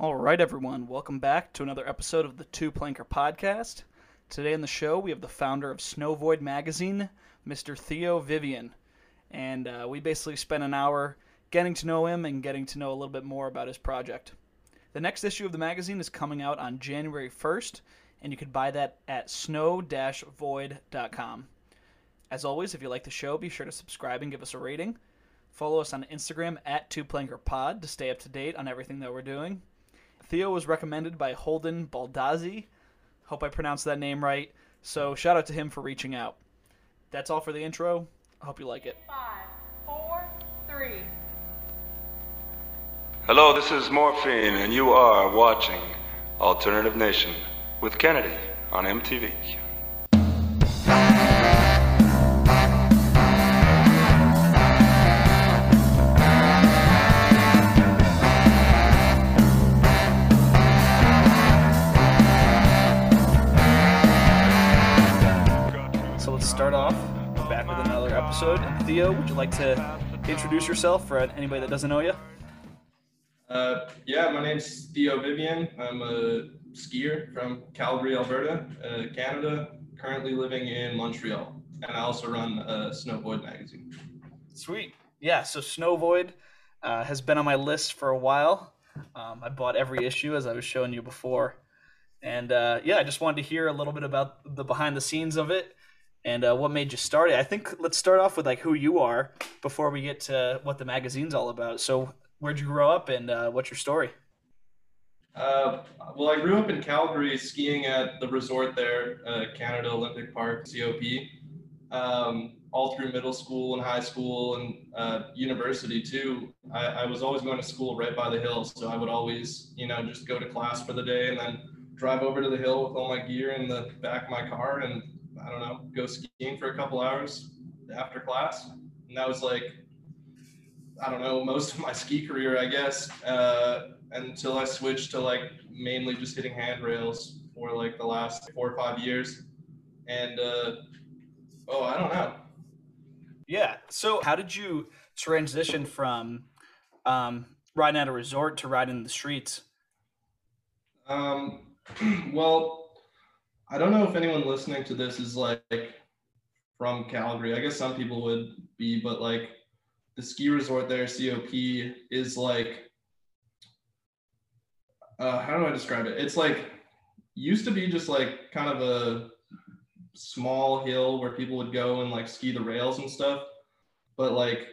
All right, everyone, welcome back to another episode of the Two Planker Podcast. Today on the show, we have the founder of Snow Void Magazine, Mr. Theo Vivian. And uh, we basically spent an hour getting to know him and getting to know a little bit more about his project. The next issue of the magazine is coming out on January 1st, and you can buy that at snow void.com. As always, if you like the show, be sure to subscribe and give us a rating. Follow us on Instagram at TwoPlankerPod to stay up to date on everything that we're doing. Theo was recommended by Holden Baldazzi. Hope I pronounced that name right. So shout out to him for reaching out. That's all for the intro. I hope you like it. Five, four, three. Hello, this is Morphine, and you are watching Alternative Nation with Kennedy on MTV. Episode. Theo, would you like to introduce yourself for anybody that doesn't know you? Uh, yeah, my name's Theo Vivian. I'm a skier from Calgary, Alberta, uh, Canada. Currently living in Montreal, and I also run a Snow Void magazine. Sweet. Yeah, so Snow Void uh, has been on my list for a while. Um, I bought every issue as I was showing you before. And uh, yeah, I just wanted to hear a little bit about the behind the scenes of it and uh, what made you start it. I think let's start off with like who you are before we get to what the magazine's all about. So, where'd you grow up and uh, what's your story? Uh, well, I grew up in Calgary skiing at the resort there, uh, Canada Olympic Park, COP. Um, all through middle school and high school and uh, university too. I, I was always going to school right by the hill, so I would always, you know, just go to class for the day and then drive over to the hill with all my gear in the back of my car and I don't know, go skiing for a couple hours after class. And that was like, I don't know, most of my ski career, I guess, uh, until I switched to like mainly just hitting handrails for like the last four or five years. And uh, oh, I don't know. Yeah. So, how did you transition from um, riding at a resort to riding in the streets? Um, well, I don't know if anyone listening to this is like from Calgary. I guess some people would be, but like the ski resort there, COP, is like uh, how do I describe it? It's like used to be just like kind of a small hill where people would go and like ski the rails and stuff, but like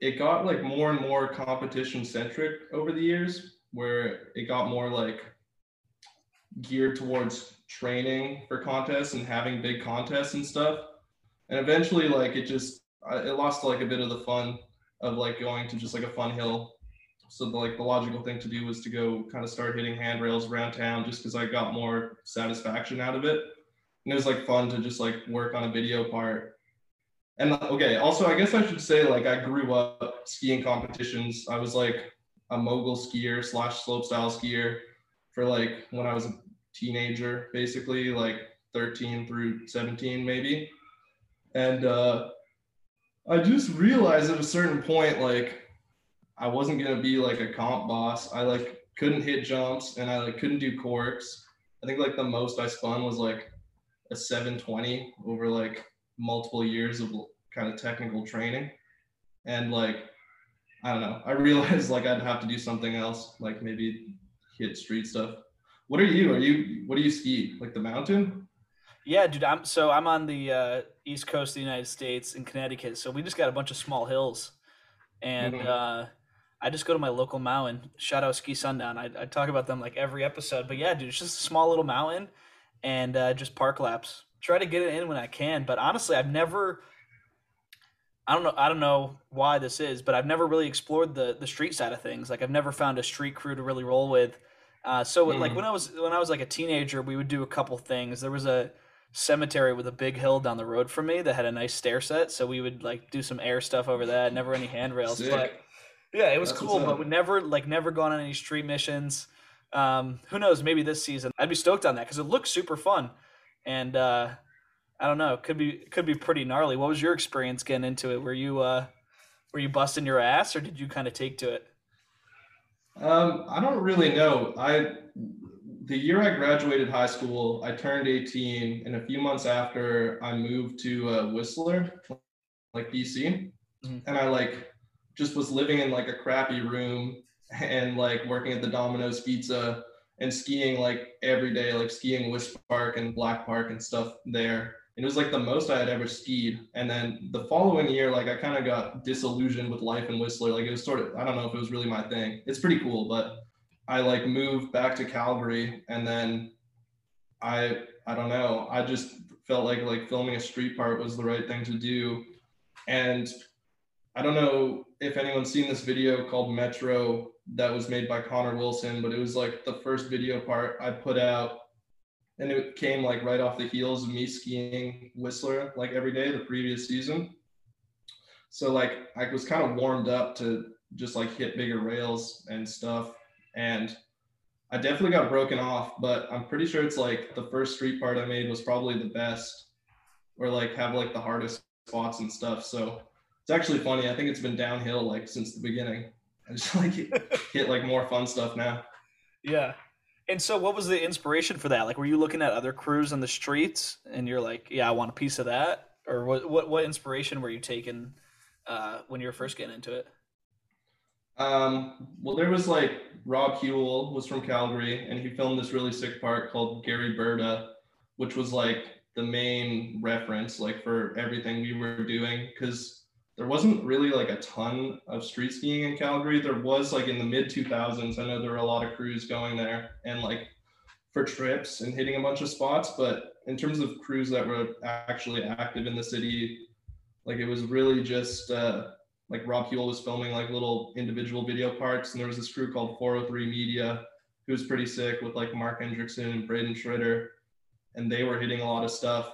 it got like more and more competition centric over the years, where it got more like geared towards training for contests and having big contests and stuff. And eventually, like it just it lost like a bit of the fun of like going to just like a fun hill. So the, like the logical thing to do was to go kind of start hitting handrails around town, just because I got more satisfaction out of it. And it was like fun to just like work on a video part. And okay, also I guess I should say like I grew up skiing competitions. I was like a mogul skier slash slopestyle skier for like when I was teenager, basically like 13 through 17 maybe. And uh, I just realized at a certain point, like I wasn't gonna be like a comp boss. I like couldn't hit jumps and I like couldn't do corks. I think like the most I spun was like a 720 over like multiple years of kind of technical training. And like I don't know, I realized like I'd have to do something else, like maybe hit street stuff. What are you? Are you what do you ski? Like the mountain? Yeah, dude. I'm so I'm on the uh, east coast of the United States in Connecticut. So we just got a bunch of small hills, and Mhm. uh, I just go to my local mountain. Shout out Ski Sundown. I, I talk about them like every episode. But yeah, dude, it's just a small little mountain, and uh, just park laps. Try to get it in when I can. But honestly, I've never. I don't know. I don't know why this is, but I've never really explored the the street side of things. Like I've never found a street crew to really roll with. Uh, so like Mhm. when I was when I was like a teenager, we would do a couple things. There was a cemetery with a big hill down the road from me that had a nice stair set, so we would like do some air stuff over that. Never any handrails, Sick. but yeah, it was That's cool. But we never like never gone on any street missions. Um, who knows? Maybe this season I'd be stoked on that because it looks super fun, and uh, I don't know, could be could be pretty gnarly. What was your experience getting into it? Were you uh, were you busting your ass, or did you kind of take to it? Um, I don't really know. I the year I graduated high school, I turned 18, and a few months after, I moved to uh, Whistler, like BC, Mhm. and I like just was living in like a crappy room and like working at the Domino's Pizza and skiing like every day, like skiing Wisp Park and Black Park and stuff there. And it was like the most I had ever skied. And then the following year, like I kind of got disillusioned with life in Whistler. Like it was sort of, I don't know if it was really my thing. It's pretty cool, but I like moved back to Calgary and then I I don't know. I just felt like like filming a street part was the right thing to do. And I don't know if anyone's seen this video called Metro that was made by Connor Wilson, but it was like the first video part I put out and it came like right off the heels of me skiing Whistler like every day the previous season. So like I was kind of warmed up to just like hit bigger rails and stuff and I definitely got broken off, but I'm pretty sure it's like the first street part I made was probably the best, or like have like the hardest spots and stuff. So it's actually funny. I think it's been downhill like since the beginning. I just like hit like more fun stuff now. Yeah. And so, what was the inspiration for that? Like, were you looking at other crews on the streets, and you're like, "Yeah, I want a piece of that," or what? What, what inspiration were you taking uh, when you were first getting into it? Um, well, there was like Rob Heule was from Calgary, and he filmed this really sick part called Gary Berta, which was like the main reference like for everything we were doing because there wasn't really like a ton of street skiing in Calgary. There was like in the mid 2000s. I know there were a lot of crews going there and like for trips and hitting a bunch of spots. But in terms of crews that were actually active in the city, like it was really just uh, like Rob Heule was filming like little individual video parts, and there was this crew called 403 Media who was pretty sick with like Mark Hendrickson and Braden Schroeder, and they were hitting a lot of stuff.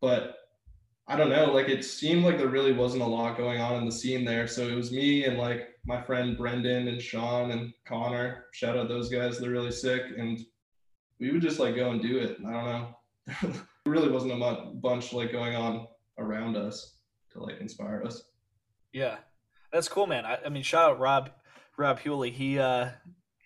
But I don't know, like it seemed like there really wasn't a lot going on in the scene there. So it was me and like my friend Brendan and Sean and Connor. Shout out those guys, they're really sick. And we would just like go and do it. I don't know. there really wasn't a mu- bunch like going on around us to like inspire us. Yeah, that's cool, man. I, I mean, shout out Rob Rob Heule. He uh,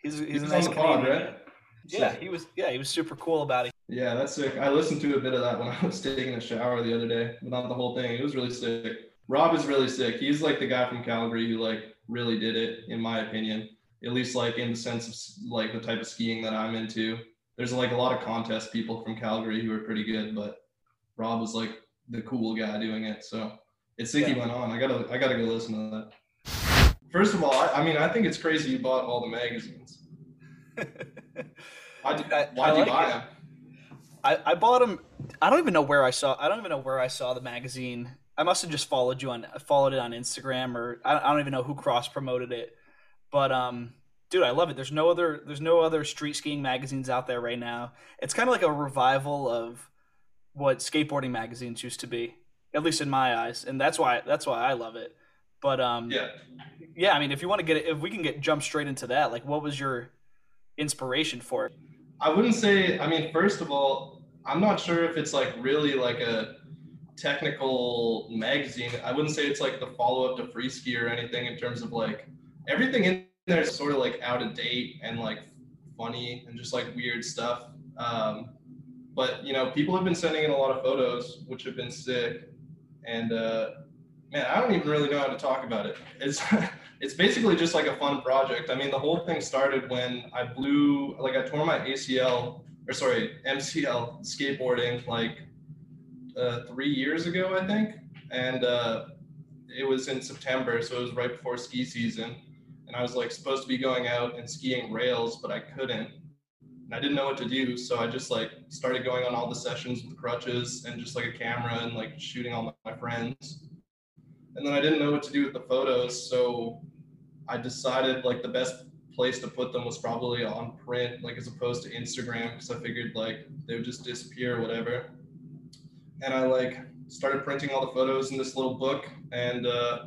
he's he's He a nice on the pod, right? Yeah, Sick. he was. Yeah, he was super cool about it. Yeah, that's sick. I listened to a bit of that when I was taking a shower the other day, but not the whole thing. It was really sick. Rob is really sick. He's like the guy from Calgary who like really did it, in my opinion. At least like in the sense of like the type of skiing that I'm into. There's like a lot of contest people from Calgary who are pretty good, but Rob was like the cool guy doing it. So it's sick he went on. I gotta I gotta go listen to that. First of all, I, I mean I think it's crazy you bought all the magazines. Why did, I- why'd I you like buy it. them? I, I bought him. I don't even know where I saw. I don't even know where I saw the magazine. I must have just followed you on followed it on Instagram or I, I don't even know who cross promoted it. But um, dude, I love it. There's no other there's no other street skiing magazines out there right now. It's kind of like a revival of what skateboarding magazines used to be, at least in my eyes, and that's why that's why I love it. But um, Yeah. yeah. I mean, if you want to get it, if we can get jump straight into that, like, what was your inspiration for it? I wouldn't say. I mean, first of all, I'm not sure if it's like really like a technical magazine. I wouldn't say it's like the follow up to Free Ski or anything in terms of like everything in there is sort of like out of date and like funny and just like weird stuff. Um, but you know, people have been sending in a lot of photos, which have been sick. And uh, man, I don't even really know how to talk about it. It's it's basically just like a fun project. I mean, the whole thing started when I blew, like, I tore my ACL or sorry, MCL skateboarding like uh, three years ago, I think, and uh, it was in September, so it was right before ski season, and I was like supposed to be going out and skiing rails, but I couldn't. And I didn't know what to do, so I just like started going on all the sessions with crutches and just like a camera and like shooting all my friends and then I didn't know what to do with the photos, so I decided like the best place to put them was probably on print, like as opposed to Instagram, because I figured like they would just disappear or whatever. And I like started printing all the photos in this little book, and uh,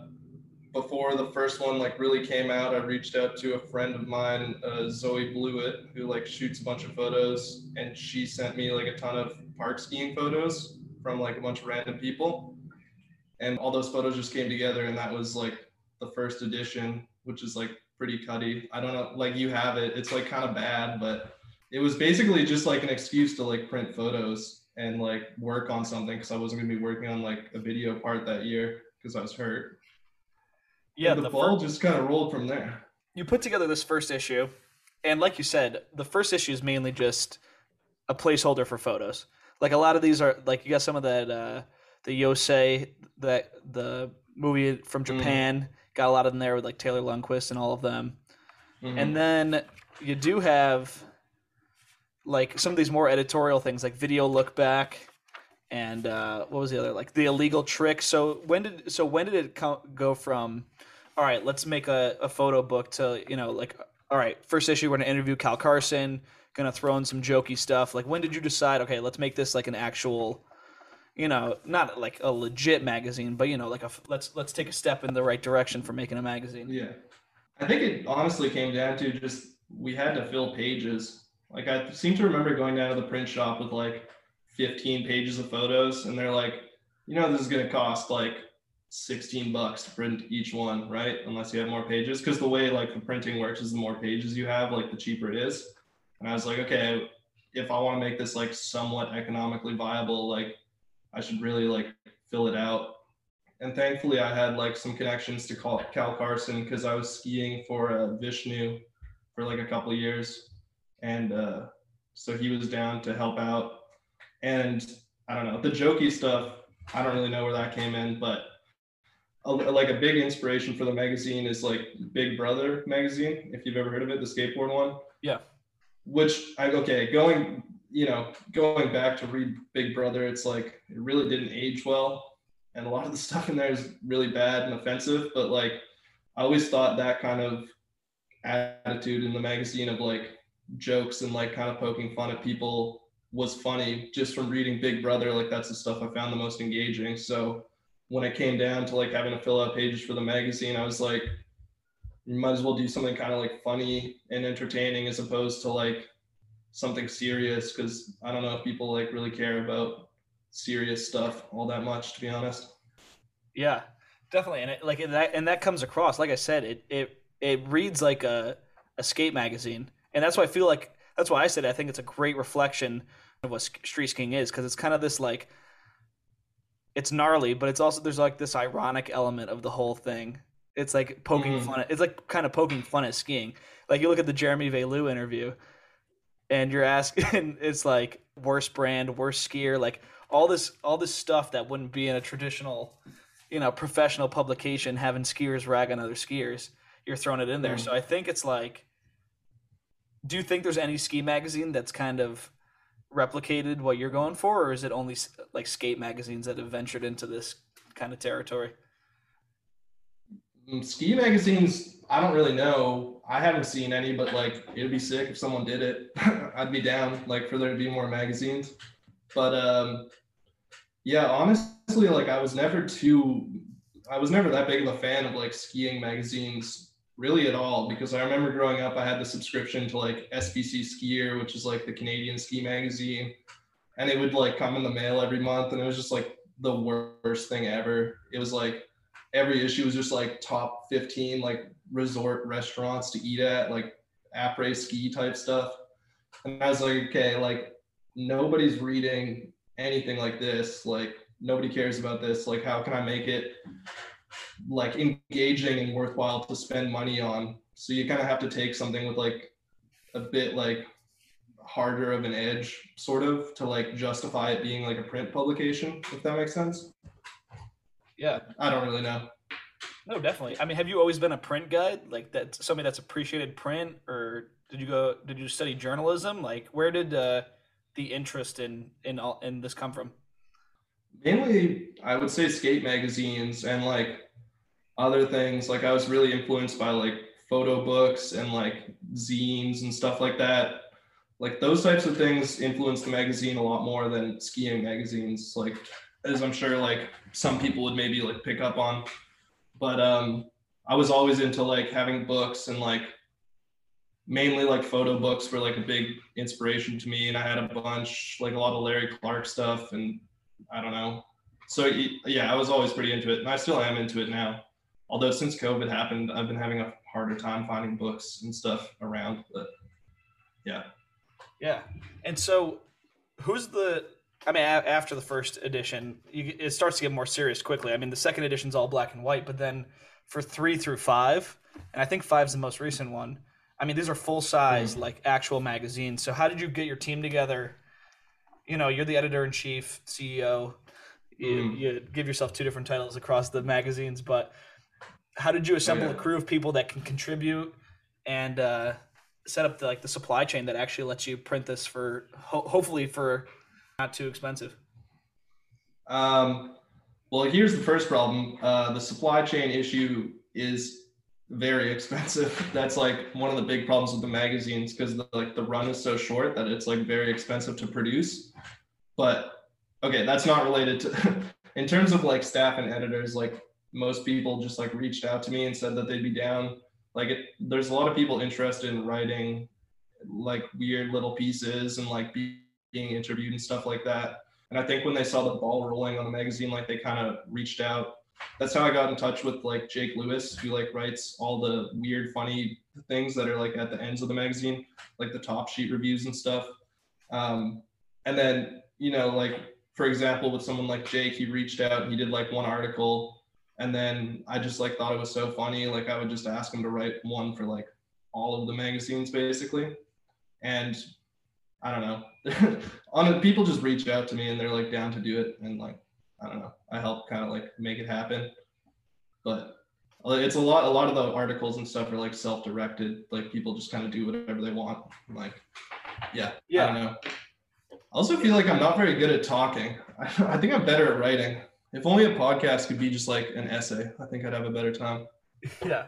before the first one like really came out, I reached out to a friend of mine, uh, Zoe Blewett, who like shoots a bunch of photos, and she sent me like a ton of park skiing photos from like a bunch of random people and all those photos just came together and that was like the first edition which is like pretty cutty. I don't know, like you have it. It's like kind of bad, but it was basically just like an excuse to like print photos and like work on something because I wasn't gonna be working on like a video part that year because I was hurt. Yeah, And the, the ball fir- just kind of rolled from there. you put together this first issue, and like you said, the first issue is mainly just a placeholder for photos. Like a lot of these are like you got some of that uh, the Yosei that the movie from Mhm. Japan got a lot of them there with like Taylor Lundquist and all of them. Mhm. And then you do have like some of these more editorial things like video look back and uh, what was the other like the illegal trick. So when did so when did it co- go from all right, let's make a, a photo book to you know like all right, first issue we're gonna interview Cal Carson, gonna throw in some jokey stuff. Like when did you decide okay, let's make this like an actual you know, not like a legit magazine, but you know, like a let's let's take a step in the right direction for making a magazine. Yeah. I think it honestly came down to just we had to fill pages. Like I seem to remember going down to the print shop with like 15 pages of photos and they're like, you know, this is to cost like 16 bucks to print each one, right? Unless you have more pages. Because the way like the printing works is the more pages you have, like the cheaper it is. And I was like, okay, if I want to make this like somewhat economically viable, like I should really like fill it out and thankfully I had like some connections to Cal, Cal Carson because I was skiing for uh, Vishnu for like a couple of years, and uh, so he was down to help out. And I don't know the jokey stuff. I don't really know where that came in, but a, like a big inspiration for the magazine is like Big Brother magazine. If you've ever heard of it, the skateboard one. Yeah. Which I okay going you know going back to read Big Brother, it's like it really didn't age well. And a lot of the stuff in there is really bad and offensive but like i always thought that kind of attitude in the magazine of like jokes and like kind of poking fun at people was funny just from reading big brother. Like that's the stuff i found the most engaging. So when it came down to like having to fill out pages for the magazine i was like you might as well do something kind of like funny and entertaining as opposed to like something serious because i don't know if people like really care about serious stuff all that much to be honest Yeah, definitely, and it, like and that and that comes across. Like I said, it it it reads like a a skate magazine, and that's why I feel like that's why I said I think it's a great reflection of what street skiing is because it's kind of this like it's gnarly, but it's also there's like this ironic element of the whole thing. It's like poking Mhm. fun. At, it's like kind of poking fun at skiing. Like you look at the Jeremy Velu interview, and you're asking, it's like worst brand, worst skier, like all this all this stuff that wouldn't be in a traditional you know professional publication having skiers rag on other skiers you're throwing it in there Mm. so i think it's like do you think there's any ski magazine that's kind of replicated what you're going for or is it only like skate magazines that have ventured into this kind of territory ski magazines i don't really know. I haven't seen any but like it'd be sick if someone did it. I'd be down like for there to be more magazines. But um yeah honestly like i was never too i was never that big of a fan of like skiing magazines really at all because i remember growing up i had the subscription to like sbc skier which is like the canadian ski magazine. And it would like come in the mail every month and it was just like the worst thing ever. It was like every issue was just like top 15 like resort restaurants to eat at like après ski type stuff. And i was like okay like nobody's reading anything like this like nobody cares about this like how can i make it like engaging and worthwhile to spend money on? So you kind of have to take something with like a bit like harder of an edge sort of to like justify it being like a print publication if that makes sense yeah. I don't really know. No definitely. I mean have you always been a print guy? Like that somebody that's appreciated print or did you go did you study journalism? Like where did uh the interest in in all in this come from? Mainly i would say skate magazines and like other things. Like i was really influenced by like photo books and like zines and stuff like that. Like those types of things influence the magazine a lot more than skiing magazines. Like as i'm sure like some people would maybe like pick up on but um i was always into like having books and like mainly like photo books were like a big inspiration to me and i had a bunch like a lot of larry clark stuff and I don't know. So yeah, I was always pretty into it, and I still am into it now. Although since COVID happened, I've been having a harder time finding books and stuff around. But yeah, Yeah, and so who's the? I mean, a- after the first edition, you, it starts to get more serious quickly. I mean, the second edition's all black and white, but then for three through five, and I think five's the most recent one. I mean, these are full size, like actual magazines. So, how did you get your team together? You know, you're the editor in chief, CEO. You, Mm. you give yourself two different titles across the magazines, but how did you assemble yeah. a crew of people that can contribute and uh, set up the, like the supply chain that actually lets you print this for ho- hopefully for not too expensive? Um, well, here's the first problem. Uh, the supply chain issue is very expensive. That's like one of the big problems with the magazines because the, like the run is so short that it's like very expensive to produce. But okay, that's not related to. in terms of like staff and editors, like most people just like reached out to me and said that they'd be down. Like it, there's a lot of people interested in writing like weird little pieces and like be, being interviewed and stuff like that. And I think when they saw the ball rolling on the magazine, like they kind of reached out. That's how I got in touch with like Jake Lewis, who like writes all the weird, funny things that are like at the ends of the magazine, like the top sheet reviews and stuff. Um, and then, you know, like for example, with someone like Jake, he reached out and he did like one article. And then I just like thought it was so funny. Like I would just ask him to write one for like all of the magazines basically. And I don't know. On people just reach out to me and they're like down to do it, and like I don't know. I help kind of like make it happen. But uh, it's a lot. A lot of the articles and stuff are like self-directed. Like people just kind of do whatever they want. Like, yeah, Yeah. I don't know. I also feel like I'm not very good at talking. I, I think I'm better at writing. If only a podcast could be just like an essay, I think I'd have a better time. Yeah.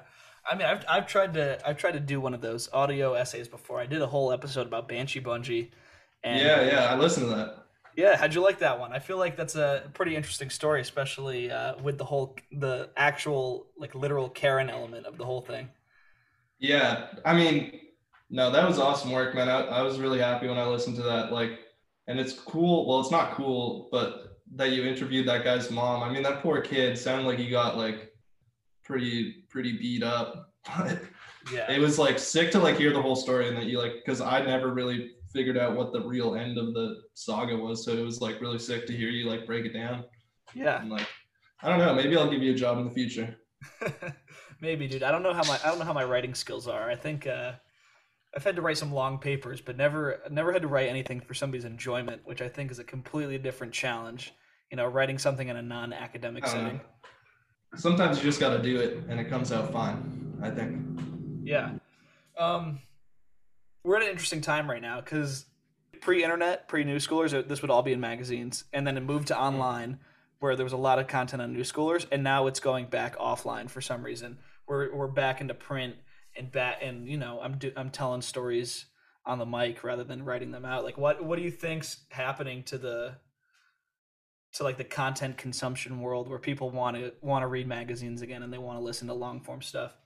I mean, I've, I've tried to I've tried to do one of those audio essays before. I did a whole episode about Banshee Bungee. And yeah, yeah, I listened to that. Yeah, how'd you like that one? I feel like that's a pretty interesting story, especially uh, with the whole the actual like literal Karen element of the whole thing. Yeah, I mean, no, that was awesome work, man. I, I was really happy when I listened to that. Like, and it's cool. Well, it's not cool, but that you interviewed that guy's mom. I mean, that poor kid sounded like he got like pretty pretty beat up. But Yeah. it was like sick to like hear the whole story and that you like because I never really figured out what the real end of the saga was. So it was like really sick to hear you like break it down. yeah. And like, I don't know, maybe I'll give you a job in the future. Maybe, dude. I don't know how my I don't know how my writing skills are. I think uh, I've had to write some long papers, but never never had to write anything for somebody's enjoyment, which I think is a completely different challenge. You know, writing something in a non-academic I setting. know. Sometimes you just got to do it and it comes out fine. I think. Yeah. Um, we're at an interesting time right now because pre-internet, pre-Newschoolers, uh, this would all be in magazines, and then it moved to online, where there was a lot of content on Newschoolers, and now it's going back offline for some reason. We're we're back into print and back, and you know, I'm do, I'm telling stories on the mic rather than writing them out. Like, what what do you think's happening to the to like the content consumption world where people want to want to read magazines again and they want to listen to long form stuff?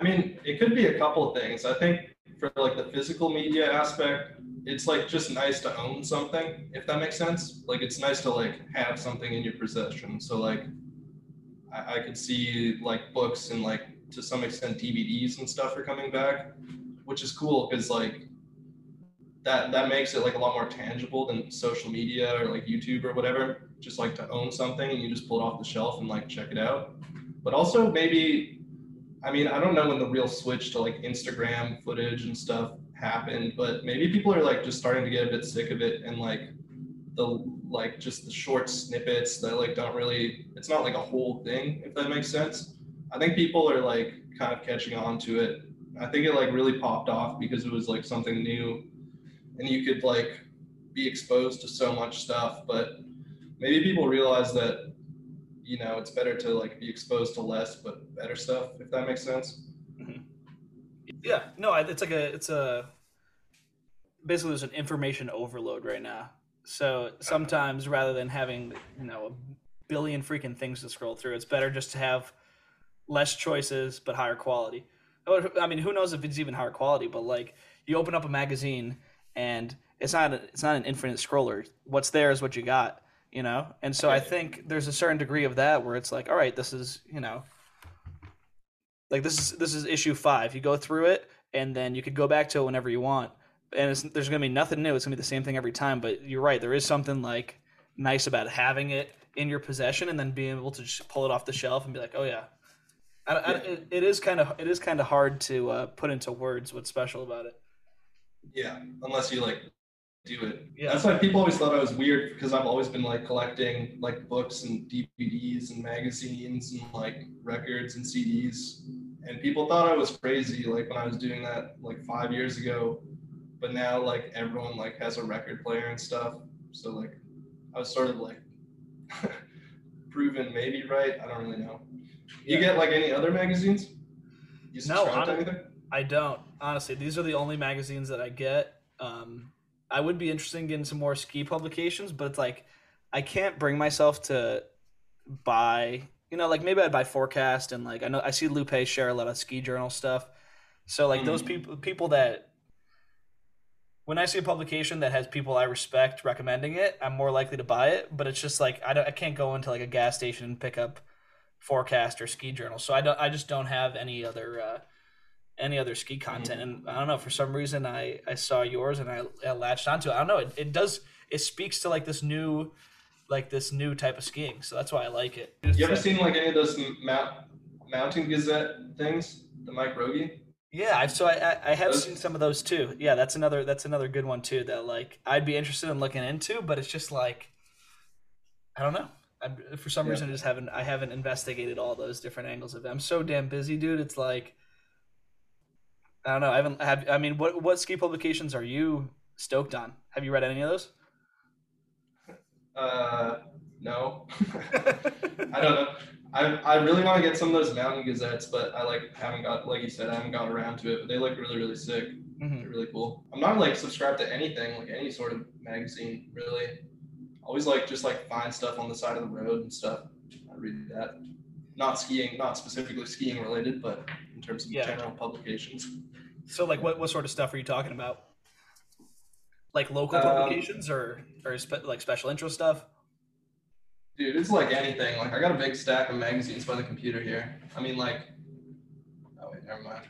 I mean, it could be a couple of things. I think for like the physical media aspect, it's like just nice to own something, if that makes sense. Like it's nice to like have something in your possession. So like I, I could see like books and like to some extent DVDs and stuff are coming back, which is cool because like that that makes it like a lot more tangible than social media or like YouTube or whatever. Just like to own something and you just pull it off the shelf and like check it out. But also maybe I mean, I don't know when the real switch to like Instagram footage and stuff happened, but maybe people are like just starting to get a bit sick of it and like the like just the short snippets that like don't really it's not like a whole thing, if that makes sense. I think people are like kind of catching on to it. I think it like really popped off because it was like something new and you could like be exposed to so much stuff, but maybe people realize that you know it's better to like be exposed to less but better stuff if that makes sense mm-hmm. Yeah, no, it's like a it's a basically there's an information overload right now. So sometimes rather than having you know a billion freaking things to scroll through, it's better just to have less choices but higher quality. I mean, who knows if it's even higher quality? But like you open up a magazine and it's not a, it's not an infinite scroller. What's there is what you got, you know. And so I think there's a certain degree of that where it's like, all right, this is you know like this is this is issue five. You go through it, and then you could go back to it whenever you want. And it's, there's gonna be nothing new. It's gonna be the same thing every time. But you're right. There is something like nice about having it in your possession and then being able to just pull it off the shelf and be like, oh yeah. I, I, it, it is kind of it is kind of hard to uh, put into words what's special about it. Yeah, unless you like do it. Yeah. That's why people always thought I was weird because I've always been like collecting like books and DVDs and magazines and like records and CDs. And people thought I was crazy like when I was doing that like five years ago. But now like everyone like has a record player and stuff. So like I was sort of like proven maybe right. I don't really know. You Yeah. get like any other magazines? You No, to anything? I don't honestly. These are the only magazines that I get. Um, I would be interested in getting some more ski publications, but it's like I can't bring myself to buy. You know, like maybe I'd buy Forecast and like I know I see Lupe share a lot of ski journal stuff. So like those Mhm. people, people that when I see a publication that has people I respect recommending it, I'm more likely to buy it. But it's just like I don't, I can't go into like a gas station and pick up Forecast or Ski Journal. So I don't, I just don't have any other. Uh, any other ski content mm-hmm. and i don't know for some reason i i saw yours and i, I latched onto it. I don't know it, it does it speaks to like this new like this new type of skiing so that's why i like it. You ever seen like any of those mount, Mountain Gazette things? The Mike Rogge? yeah i've so i i, I have Those- seen some of those too. Yeah that's another that's another good one too that like i'd be interested in looking into but it's just like i don't know. I'm, for some Yeah. reason i just haven't i haven't investigated all those different angles of it. I'm so damn busy dude. It's like i don't know i haven't have i mean what what ski publications are you stoked on have you read any of those Uh, no. I don't know. I, I really want to get some of those Mountain Gazettes, but I like haven't got like you said I haven't got around to it. But they look really really sick. Mhm. They're really cool. I'm not like subscribed to anything like any sort of magazine really. Always like just like find stuff on the side of the road and stuff. I read that. Not skiing, not specifically skiing related, but in terms of Yeah. general publications. So, like, what, what sort of stuff are you talking about? Like local Um, publications or or spe- like special interest stuff? Dude, it's like anything. Like I got a big stack of magazines by the computer here. I mean, like, oh wait, never mind.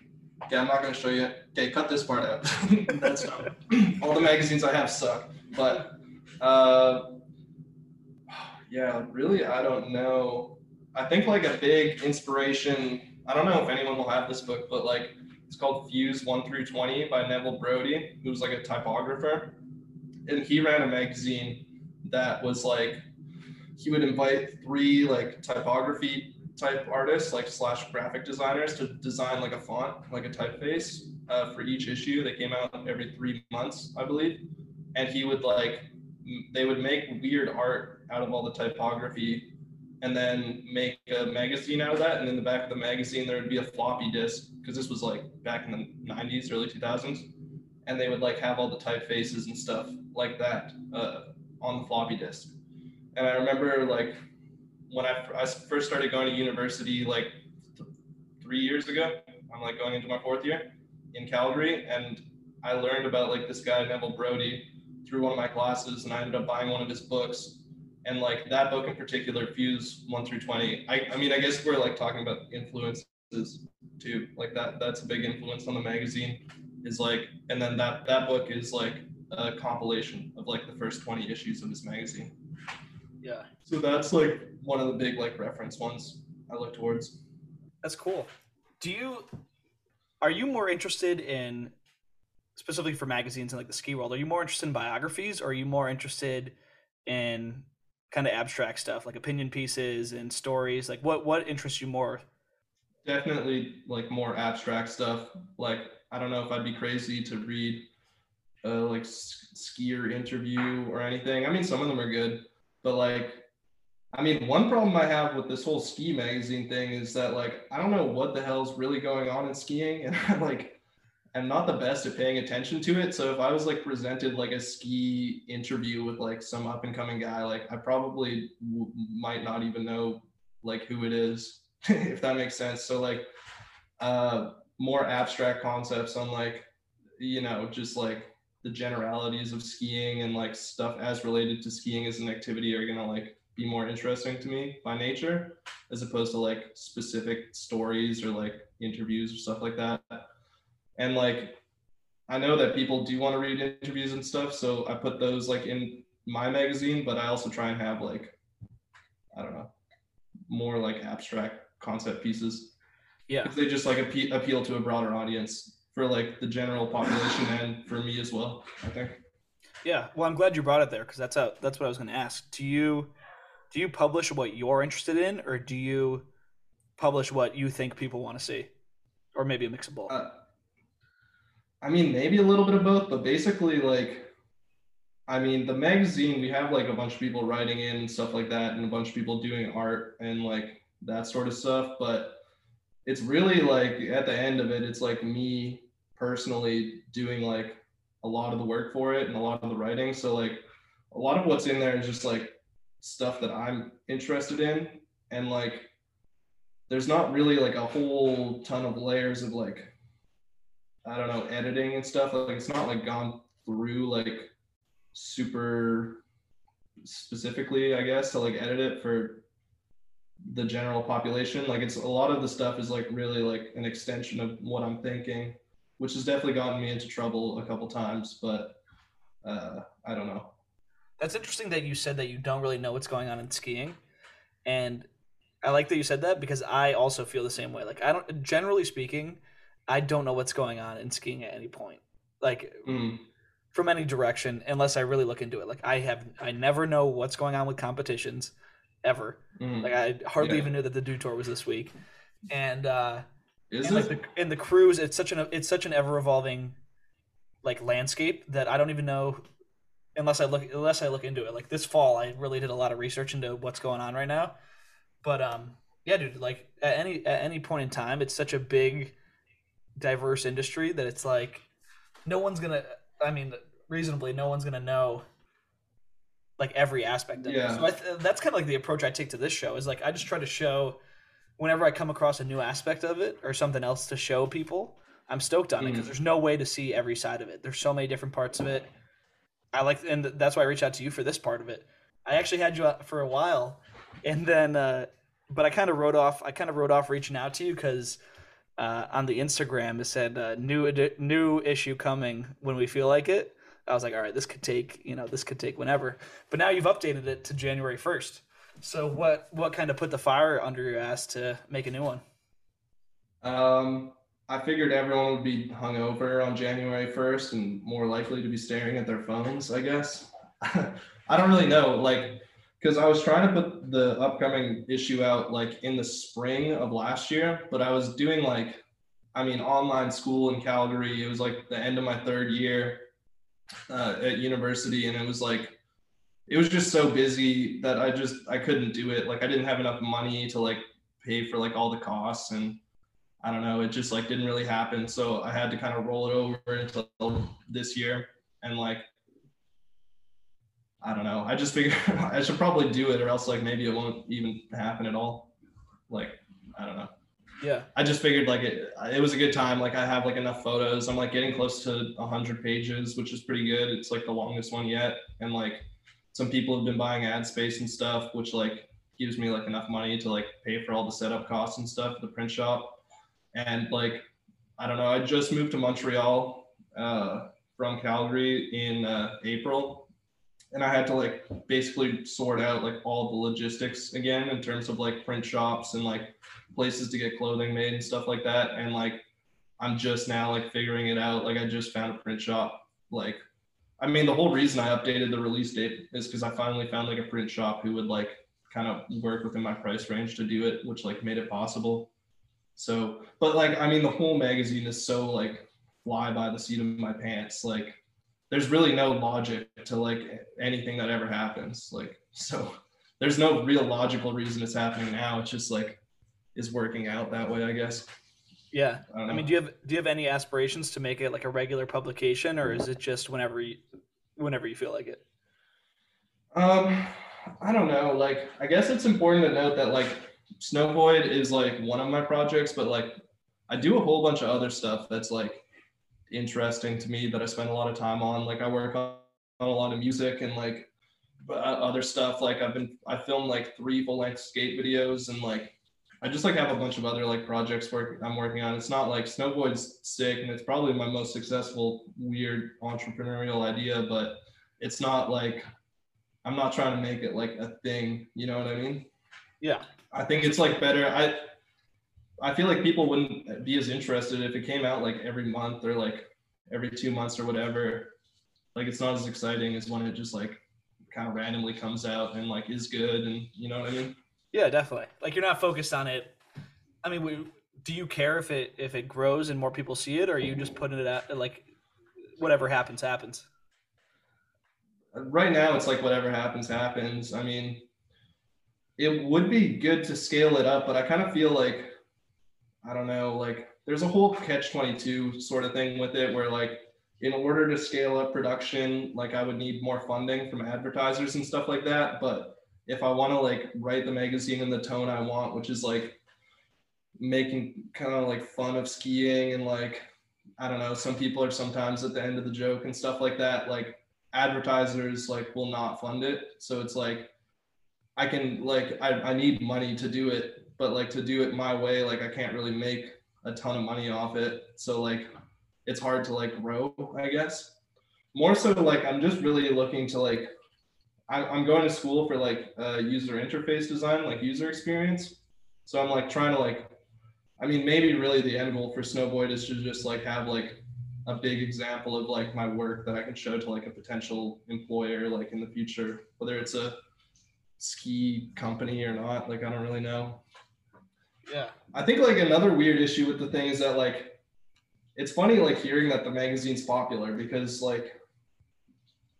Okay, I'm not gonna show you. Okay, cut this part out. That's not. All the magazines I have suck. But, uh, yeah, really, I don't know. I think like a big inspiration. I don't know if anyone will have this book, but like it's called Fuse One Through Twenty by Neville Brody, who's like a typographer, and he ran a magazine that was like he would invite three like typography type artists like slash graphic designers to design like a font like a typeface uh, for each issue they came out every three months i believe and he would like they would make weird art out of all the typography and then make a magazine out of that and in the back of the magazine there would be a floppy disk because this was like back in the 90s early 2000s and they would like have all the typefaces and stuff like that uh, on the floppy disk and I remember like when I, I first started going to university like th- three years ago. I'm like going into my fourth year in Calgary, and I learned about like this guy Neville Brody through one of my classes, and I ended up buying one of his books. And like that book in particular, Fuse one through twenty. I, I mean, I guess we're like talking about influences too. Like that, that's a big influence on the magazine. Is like, and then that that book is like a compilation of like the first twenty issues of his magazine. Yeah, So that's like one of the big like reference ones I look towards. that's cool. Do you are you more interested in specifically for magazines and like the ski world? Are you more interested in biographies, or are you more interested in kind of abstract stuff like opinion pieces and stories? Like, what what interests you more? Definitely like more abstract stuff. Like I don't know if I'd be crazy to read a like skier interview or anything. I mean, some of them are good, but like, I mean, one problem I have with this whole ski magazine thing is that like I don't know what the hell's really going on in skiing, and I like I'm not the best at paying attention to it. So if I was like presented like a ski interview with like some up and coming guy, like I probably w- might not even know like who it is, if that makes sense. So like uh more abstract concepts on like you know just like the generalities of skiing and like stuff as related to skiing as an activity are gonna like be more interesting to me by nature as opposed to like specific stories or like interviews or stuff like that. And like I know that people do want to read interviews and stuff, so I put those like in my magazine, but I also try and have like I don't know, more like abstract concept pieces. Yeah. They just like appe- appeal to a broader audience for like the general population and for me as well, I think. Yeah. Well, I'm glad you brought it there because that's a, that's what I was going to ask. Do you do you publish what you're interested in, or do you publish what you think people want to see, or maybe a mix of both? Uh, I mean, maybe a little bit of both, but basically, like, I mean, the magazine, we have like a bunch of people writing in and stuff like that, and a bunch of people doing art and like that sort of stuff. But it's really like at the end of it, it's like me personally doing like a lot of the work for it and a lot of the writing. So, like, a lot of what's in there is just like stuff that I'm interested in. And like, there's not really like a whole ton of layers of like I don't know, editing and stuff. Like it's not like gone through like super specifically, I guess, to like edit it for the general population. Like it's a lot of the stuff is like really like an extension of what I'm thinking, which has definitely gotten me into trouble a couple times, but uh I don't know. That's interesting that you said that you don't really know what's going on in skiing, and I like that you said that because I also feel the same way. Like I don't, generally speaking, I don't know what's going on in skiing at any point, like Mm, from any direction, unless I really look into it. Like I have, I never know what's going on with competitions, ever. mm. Like I hardly Yeah. even knew that the Dew Tour was this week, and uh, Is and like the in the cruise, it's such an it's such an ever evolving like landscape that I don't even know unless I look unless I look into it. Like this fall, I really did a lot of research into what's going on right now. But um, yeah, dude, like at any at any point in time, it's such a big, diverse industry that it's like no one's gonna. I mean, reasonably, no one's gonna know like every aspect of Yeah. it. So I th- that's kind of like the approach I take to this show. Is like I just try to show whenever I come across a new aspect of it or something else to show people, I'm stoked on it because there's no way to see every side of it. There's so many different parts of it. I like, and that's why I reached out to you for this part of it. I actually had you out for a while, and then, uh, but I kind of wrote off. I kind of wrote off reaching out to you because uh, on the Instagram it said uh, new new issue coming when we feel like it. I was like, all right, this could take you know this could take whenever. But now you've updated it to January first. So what what kind of put the fire under your ass to make a new one? Um, I figured everyone would be hungover on January 1st and more likely to be staring at their phones, I guess. I don't really know, like, because I was trying to put the upcoming issue out like in the spring of last year, but I was doing like, I mean, online school in Calgary. It was like the end of my third year uh, at university, and it was like, it was just so busy that I just I couldn't do it. Like, I didn't have enough money to like pay for like all the costs and I don't know, it just like didn't really happen. So I had to kind of roll it over until this year. And like, I don't know. I just figured I should probably do it or else like maybe it won't even happen at all. Like, I don't know. Yeah, I just figured like it, it was a good time. Like I have like enough photos. I'm like getting close to hundred pages, which is pretty good. It's like the longest one yet. And like some people have been buying ad space and stuff, which like gives me like enough money to like pay for all the setup costs and stuff at the print shop. And like, I don't know, I just moved to Montreal uh, from Calgary in uh, April. And I had to like basically sort out like all the logistics again in terms of like print shops and like places to get clothing made and stuff like that. And like, I'm just now like figuring it out. Like, I just found a print shop. Like, I mean, the whole reason I updated the release date is because I finally found like a print shop who would like kind of work within my price range to do it, which like made it possible. So, but like, I mean, the whole magazine is so like fly by the seat of my pants. Like, there's really no logic to like anything that ever happens. Like, so there's no real logical reason it's happening now. It's just like is working out that way, I guess. yeah. I, I mean, do you have do you have any aspirations to make it like a regular publication, or is it just whenever you whenever you feel like it? Um, I don't know. Like, I guess it's important to note that like Snow Void is like one of my projects, but like I do a whole bunch of other stuff that's like interesting to me that I spend a lot of time on. Like, I work on, on a lot of music and like uh, other stuff. Like, I've been I filmed like three full length skate videos and like I just like have a bunch of other like projects work I'm working on. It's not like Snow Void's sick and it's probably my most successful weird entrepreneurial idea, but it's not like I'm not trying to make it like a thing. You know what I mean? Yeah. I think it's like better. I I feel like people wouldn't be as interested if it came out like every month or like every two months or whatever. Like it's not as exciting as when it just like kind of randomly comes out and like is good and you know what I mean? Yeah, definitely. Like you're not focused on it. I mean, we, do you care if it if it grows and more people see it, or are you just putting it out like whatever happens happens? Right now, it's like whatever happens happens. I mean, it would be good to scale it up, but I kind of feel like I don't know, like there's a whole catch 22 sort of thing with it where like in order to scale up production, like I would need more funding from advertisers and stuff like that. But if I want to like write the magazine in the tone I want, which is like making kind of like fun of skiing and like I don't know, some people are sometimes at the end of the joke and stuff like that. Like advertisers like will not fund it. So it's like I can like I, I need money to do it, but like to do it my way, like I can't really make a ton of money off it. So like it's hard to like grow, I guess. More so like I'm just really looking to like I'm going to school for like uh, user interface design, like user experience. So I'm like trying to like I mean maybe really the end goal for Snow Void is to just like have like a big example of like my work that I can show to like a potential employer like in the future, whether it's a ski company or not. Like I don't really know. Yeah. I think like another weird issue with the thing is that like it's funny like hearing that the magazine's popular because like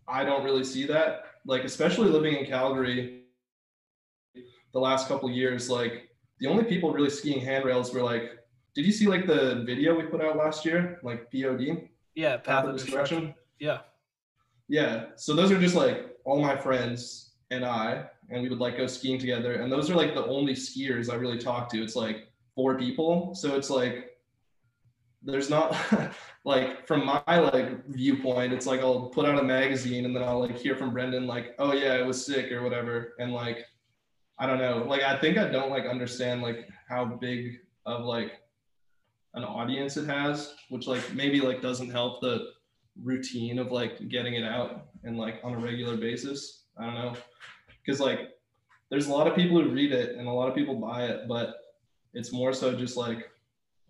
I don't really see that. Like especially living in Calgary the last couple years, like the only people really skiing handrails were like did you see like the video we put out last year? Like POD? Yeah, Path of Destruction. Yeah. Yeah. So those are just like all my friends and I, and we would like go skiing together. And those are like the only skiers I really talk to. It's like four people. So it's like there's not like from my like viewpoint, it's like I'll put out a magazine and then I'll like hear from Brendan like, oh yeah, it was sick or whatever. And like I don't know. Like I think I don't like understand like how big of like an audience it has, which like maybe like doesn't help the routine of like getting it out and like on a regular basis. I don't know. Cause like there's a lot of people who read it and a lot of people buy it, but it's more so just like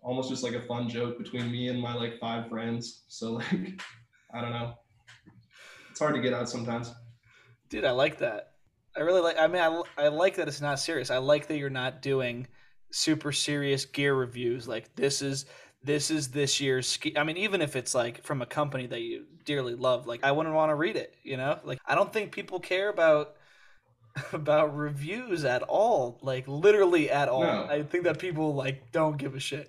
almost just like a fun joke between me and my like five friends. So like I don't know. It's hard to get out sometimes. Dude, I like that. I really like I mean I, I like that it's not serious. I like that you're not doing super serious gear reviews like this is this is this year's ski i mean even if it's like from a company that you dearly love like i wouldn't want to read it you know like i don't think people care about about reviews at all like literally at all No. i think that people like don't give a shit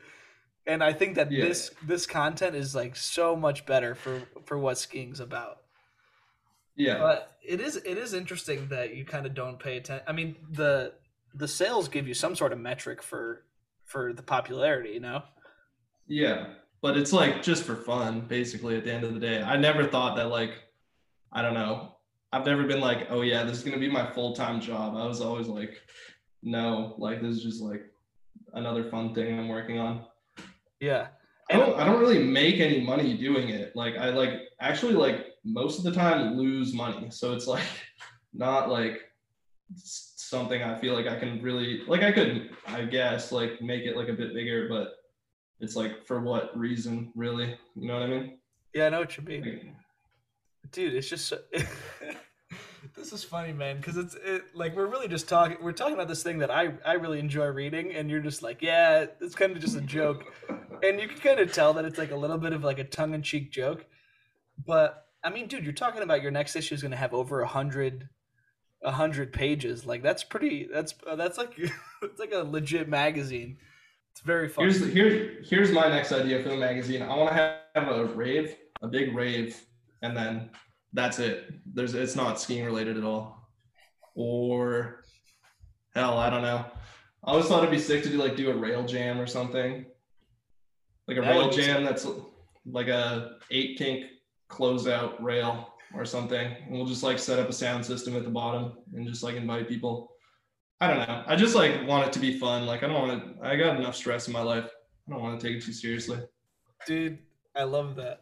and i think that Yeah. this this content is like so much better for for what skiing's about Yeah. but it is it is interesting that you kind of don't pay attention. I mean, the the sales give you some sort of metric for for the popularity, you know? Yeah, but it's like just for fun, basically. At the end of the day, I never thought that like, I don't know. I've never been like, oh yeah, this is gonna be my full time job. I was always like, no, like this is just like another fun thing I'm working on. Yeah. I don't, I don't really make any money doing it. Like I like actually like most of the time lose money. So it's like not like something I feel like I can really like I could I guess like make it like a bit bigger, but it's like for what reason really? You know what I mean? Yeah, I know what you mean. Like, Dude, it's just so This is funny, man, cuz it's it like we're really just talking we're talking about this thing that I I really enjoy reading and you're just like, yeah, it's kind of just a joke. And you can kind of tell that it's like a little bit of like a tongue-in-cheek joke. But I mean, dude, you're talking about your next issue is going to have over a hundred, a hundred pages. Like that's pretty. That's uh, that's like it's like a legit magazine. It's very fun. here's here's here's my next idea for the magazine. I want to have a rave, a big rave, and then that's it. There's it's not skiing related at all. Or hell, I don't know. I always thought it'd be sick to do like do a rail jam or something. Like a That rail jam that's like a eight kink closeout rail or something. And we'll just like set up a sound system at the bottom and just like invite people. I don't know. I just like want it to be fun. Like I don't want to. I got enough stress in my life. I don't want to take it too seriously. Dude, I love that.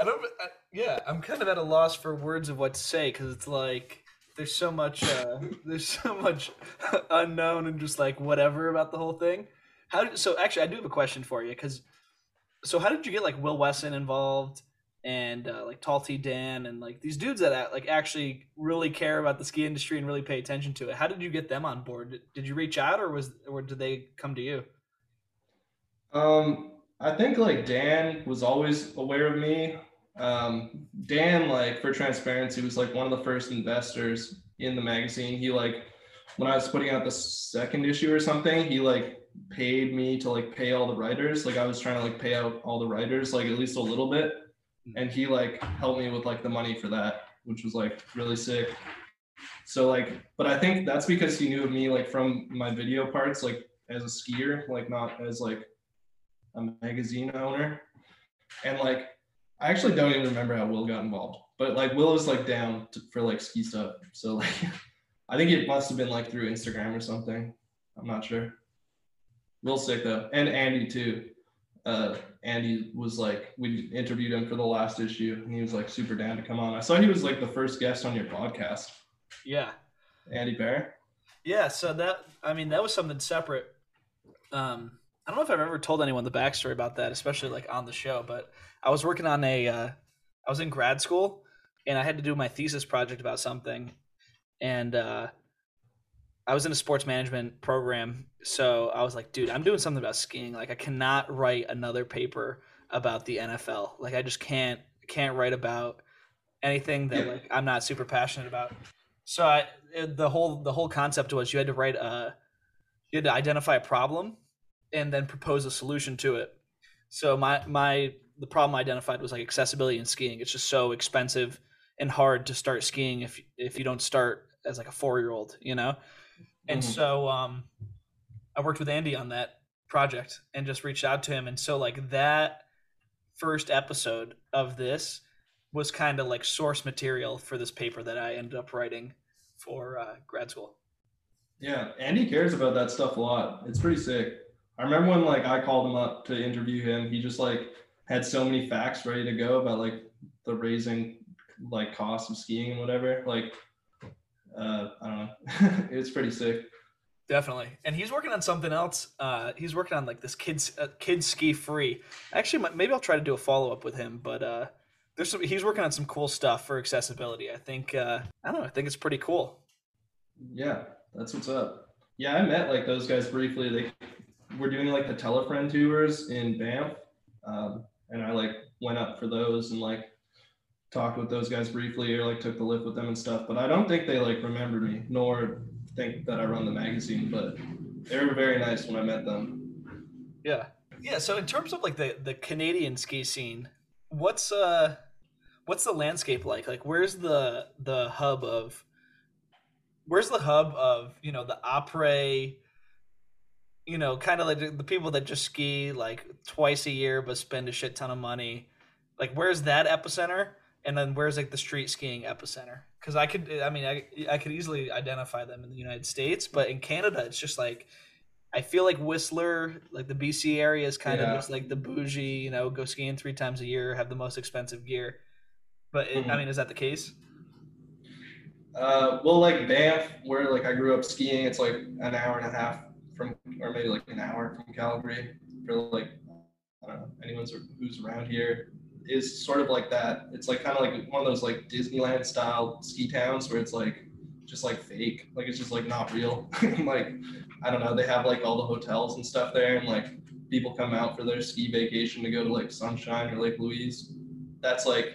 I don't. I, yeah, I'm kind of at a loss for words of what to say because it's like there's so much. Uh, there's so much unknown and just like whatever about the whole thing. How? Did, so actually, I do have a question for you because. So how did you get like Will Wesson involved? and uh, like T Dan and like these dudes that like actually really care about the ski industry and really pay attention to it. How did you get them on board? Did you reach out or was or did they come to you? Um, I think like Dan was always aware of me. Um, Dan, like for transparency, was like one of the first investors in the magazine. He like when I was putting out the second issue or something, he like paid me to like pay all the writers. Like I was trying to like pay out all the writers, like at least a little bit and he like helped me with like the money for that which was like really sick so like but i think that's because he knew me like from my video parts like as a skier like not as like a magazine owner and like i actually don't even remember how will got involved but like will was like down to, for like ski stuff so like i think it must have been like through instagram or something i'm not sure real sick though and andy too uh, Andy was like, we interviewed him for the last issue, and he was like super down to come on. I saw he was like the first guest on your podcast. Yeah, Andy Bear. Yeah, so that I mean that was something separate. Um, I don't know if I've ever told anyone the backstory about that, especially like on the show. But I was working on a, uh, I was in grad school, and I had to do my thesis project about something, and uh, I was in a sports management program, so I was like, dude, I'm doing something about skiing. Like, I cannot write another paper about the NFL. Like, I just can't can't write about anything that like I'm not super passionate about. So I the whole the whole concept was you had to write a you had to identify a problem and then propose a solution to it. So my my the problem I identified was like accessibility in skiing. It's just so expensive and hard to start skiing if if you don't start as like a four year old, you know. And mm-hmm. so um, I worked with Andy on that project and just reached out to him. And so like that first episode of this was kind of like source material for this paper that I ended up writing for uh, grad school. Yeah, Andy cares about that stuff a lot. It's pretty sick. I remember when like I called him up to interview him, he just like had so many facts ready to go about like the raising like cost of skiing and whatever. Like uh, I don't know. it was pretty sick. Definitely, and he's working on something else. Uh, he's working on like this kids uh, kids ski free. Actually, maybe I'll try to do a follow up with him. But uh, there's some, he's working on some cool stuff for accessibility. I think uh, I don't know. I think it's pretty cool. Yeah, that's what's up. Yeah, I met like those guys briefly. They were doing like the Telefriend tours in Banff, um, and I like went up for those and like talked with those guys briefly or like took the lift with them and stuff. But I don't think they like remember me nor think that I run the magazine. But they were very nice when I met them. Yeah, yeah. So in terms of like the the Canadian ski scene, what's uh what's the landscape like? Like where's the the hub of where's the hub of you know the après you know kind of like the people that just ski like twice a year but spend a shit ton of money like where's that epicenter and then where's like the street skiing epicenter? Because I could, I mean, I I could easily identify them in the United States, but in Canada, it's just like I feel like Whistler, like the BC area, is kind yeah. of just like the bougie, you know, go skiing three times a year, have the most expensive gear. But it, mm-hmm. I mean, is that the case? Uh, well, like Banff, where like I grew up skiing, it's like an hour and a half from, or maybe like an hour from Calgary. For like, I don't know, anyone who's around here, is sort of like that. It's like kind of like one of those like Disneyland style ski towns where it's like just like fake, like it's just like not real. like I don't know, they have like all the hotels and stuff there, and like people come out for their ski vacation to go to like Sunshine or Lake Louise. That's like,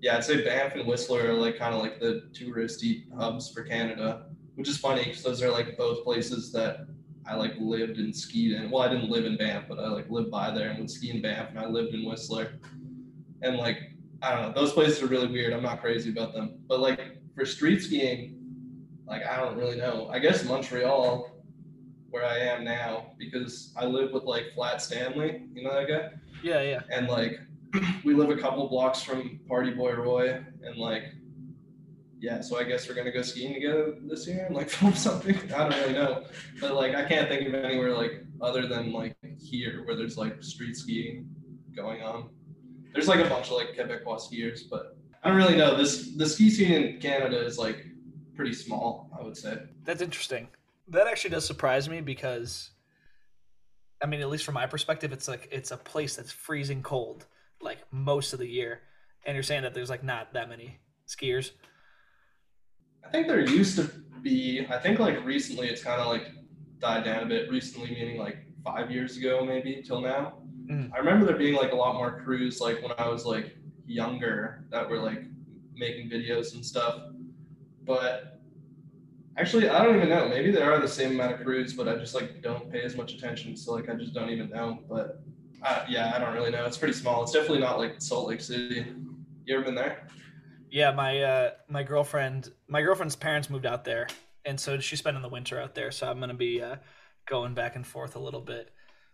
yeah, I'd say Banff and Whistler are like kind of like the touristy hubs for Canada, which is funny because those are like both places that I like lived and skied in. Well, I didn't live in Banff, but I like lived by there and would ski in Banff, and I lived in Whistler and like I don't know, those places are really weird. I'm not crazy about them, but like for street skiing, like I don't really know. I guess Montreal, where I am now, because I live with like Flat Stanley. You know that guy? Yeah, yeah. And like we live a couple blocks from Party Boy Roy, and like yeah, so I guess we're gonna go skiing together this year and like film something. I don't really know, but like I can't think of anywhere like other than like here where there's like street skiing going on. There's like a bunch of like Quebecois skiers, but I don't really know. This the ski scene in Canada is like pretty small, I would say. That's interesting. That actually does surprise me because, I mean, at least from my perspective, it's like it's a place that's freezing cold like most of the year, and you're saying that there's like not that many skiers. I think there used to be. I think like recently it's kind of like died down a bit. Recently, meaning like five years ago, maybe till now. Mhm. I remember there being like a lot more crews like when I was like younger that were like making videos and stuff. But actually, I don't even know. Maybe there are the same amount of crews, but I just like don't pay as much attention. So like I just don't even know. But uh, yeah, I don't really know. It's pretty small. It's definitely not like Salt Lake City. You ever been there? Yeah, my uh, my girlfriend, my girlfriend's parents moved out there, and so she's spending the winter out there. So I'm gonna be uh, going back and forth a little bit.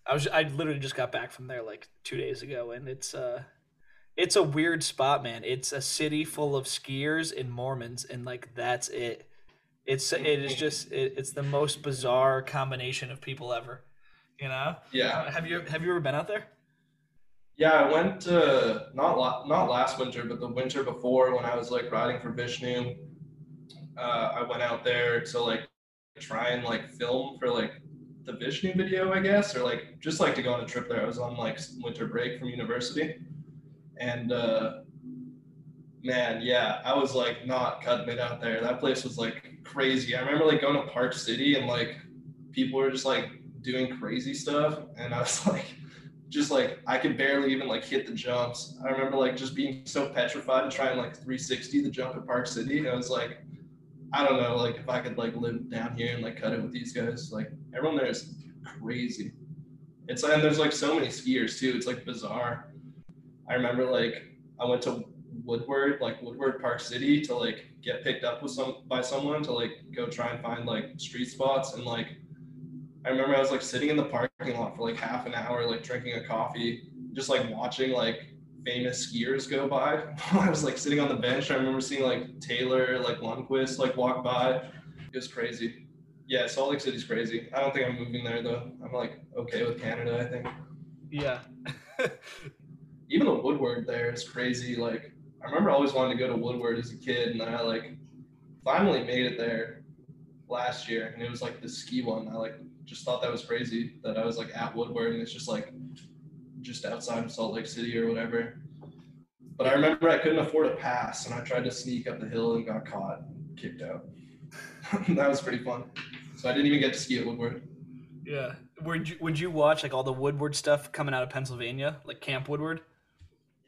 I was I literally just got back from there like two days ago, and it's uh, it's a weird spot, man. It's a city full of skiers and Mormons, and like that's it. It's it is just it, it's the most bizarre combination of people ever. You know? Yeah. Have you have you ever been out there? Yeah, I went uh, not la- not last winter, but the winter before when I was like riding for Vishnu. Uh, I went out there to like try and like film for like the Vishnu video, I guess, or like just like to go on a trip there. I was on like winter break from university, and uh, man, yeah, I was like not cutting it out there. That place was like crazy. I remember like going to Park City and like people were just like doing crazy stuff, and I was like just like I could barely even like hit the jumps. I remember like just being so petrified and trying like 360 the jump at Park City. I was like, I don't know, like if I could like live down here and like cut it with these guys. Like everyone there is crazy. It's and there's like so many skiers too. It's like bizarre. I remember like I went to Woodward, like Woodward Park City, to like get picked up with some by someone to like go try and find like street spots and like I remember I was like sitting in the parking lot for like half an hour, like drinking a coffee, just like watching like famous skiers go by. I was like sitting on the bench. I remember seeing like Taylor, like Lundquist, like walk by. It was crazy. Yeah, Salt Lake City's crazy. I don't think I'm moving there though. I'm like okay with Canada. I think Yeah. even the Woodward there is crazy. Like I remember always wanting to go to Woodward as a kid, and then I like finally made it there last year, and it was like the ski one. I like just thought that was crazy that I was like at Woodward, and it's just like just outside of Salt Lake City or whatever. But I remember I couldn't afford a pass, and I tried to sneak up the hill and got caught, and kicked out. that was pretty fun. So I didn't even get to ski at Woodward. Yeah. Would you would you watch like all the Woodward stuff coming out of Pennsylvania, like Camp Woodward?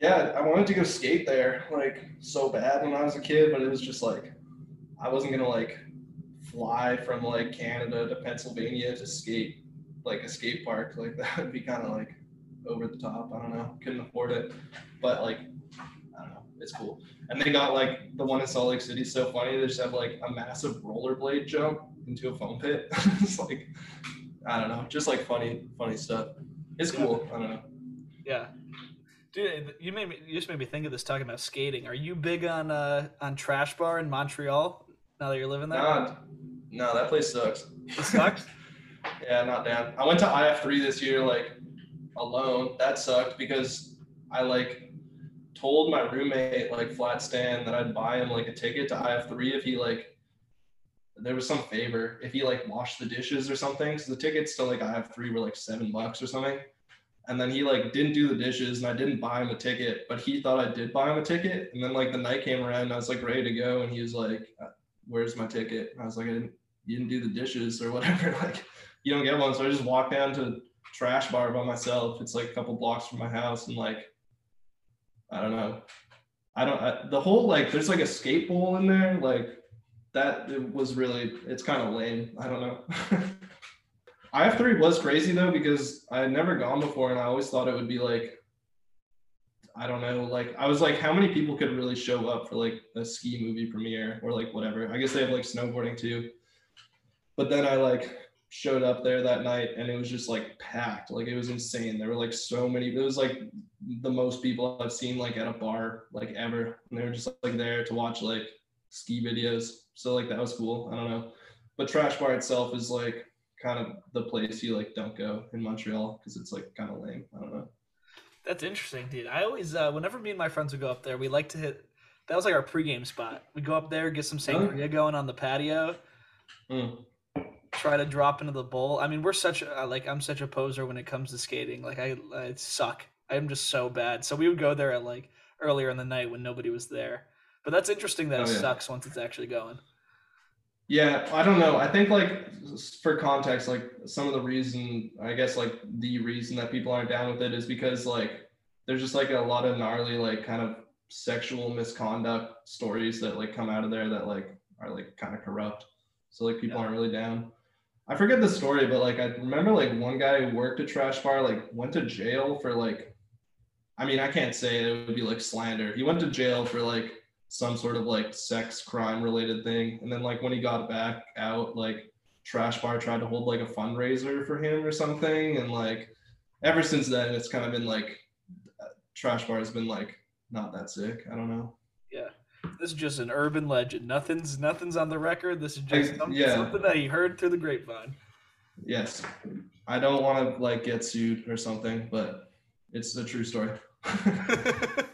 Yeah, I wanted to go skate there like so bad when I was a kid, but it was just like I wasn't gonna like fly from like Canada to Pennsylvania to skate like a skate park. Like that would be kind of like over the top. I don't know. Couldn't afford it, but like I don't know. It's cool. And they got like the one in Salt Lake City is so funny. They just have like a massive rollerblade jump into a foam pit. it's like I don't know, just like funny, funny stuff. It's cool. I don't know. Yeah. Dude, you made me you just made me think of this talking about skating. Are you big on uh on Trash Bar in Montreal now that you're living there? No, no, that place sucks. It sucks. Yeah, not down. I went to IF3 this year, like alone. That sucked because I like told my roommate, like Flat stand, that I'd buy him like a ticket to IF3 if he like there was some favor if he like washed the dishes or something. So the tickets to like IF3 were like seven bucks or something. And then he like didn't do the dishes and I didn't buy him a ticket, but he thought I did buy him a ticket. And then like the night came around and I was like ready to go and he was like, Where's my ticket? I was like, I didn't you didn't do the dishes or whatever. like you don't get one. So I just walked down to trash bar by myself. It's like a couple blocks from my house and like I don't know. I don't I, the whole like there's like a skate bowl in there. Like that it was really it's kind of lame. I don't know. IF3 was crazy though because I had never gone before and I always thought it would be like I don't know, like I was like, how many people could really show up for like a ski movie premiere or like whatever? I guess they have like snowboarding too. But then I like showed up there that night and it was just like packed. Like it was insane. There were like so many. It was like the most people I've seen like at a bar like ever. And they were just like there to watch like ski videos. So like that was cool. I don't know. But Trash Bar itself is like kind of the place you like don't go in Montreal because it's like kind of lame. I don't know. That's interesting, dude. I always, uh, whenever me and my friends would go up there, we like to hit. That was like our pregame spot. We go up there, get some sangria going on the patio, Mm. try to drop into the bowl. I mean, we're such a, like I'm such a poser when it comes to skating. Like I, I suck. I'm just so bad. So we would go there at like earlier in the night when nobody was there. But that's interesting that Oh, it yeah. sucks once it's actually going. Yeah, I don't know. I think like for context, like some of the reason, I guess like the reason that people aren't down with it is because like there's just like a lot of gnarly like kind of sexual misconduct stories that like come out of there that like are like kind of corrupt. So like people Yeah. aren't really down. I forget the story, but like I remember like one guy who worked at Trash Bar like went to jail for like I mean, I can't say it, it would be like slander. He went to jail for like some sort of like sex crime related thing. And then like when he got back out, like Trash Bar tried to hold like a fundraiser for him or something. And like ever since then, it's kind of been like Trash Bar has been like not that sick. I don't know. Yeah. This is just an urban legend. Nothing's nothing's on the record. This is just Ex- something, yeah. something that he heard through the grapevine. Yes, I don't want to like get sued or something, but it's a true story.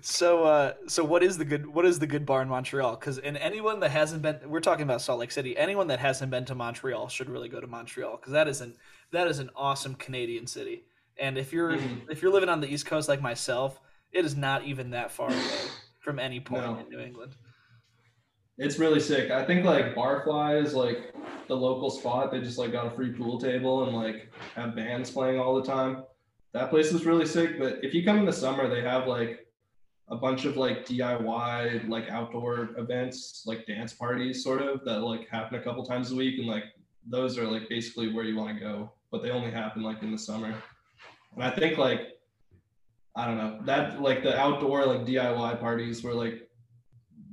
so uh so what is the good what is the good bar in Montreal? Because and anyone that hasn't been we're talking about Salt Lake City. Anyone that hasn't been to Montreal should really go to Montreal because that is an that is an awesome Canadian city. And if you're Mhm. if you're living on the East Coast like myself, it is not even that far away from any point No. in New England. It's really sick. I think like Barfly is like the local spot. They just like got a free pool table and like have bands playing all the time. That place is really sick. But if you come in the summer, they have like a bunch of like DIY like outdoor events, like dance parties sort of that like happen a couple times a week. And like those are like basically where you want to go, but they only happen like in the summer. And I think like I don't know that like the outdoor like DIY parties were like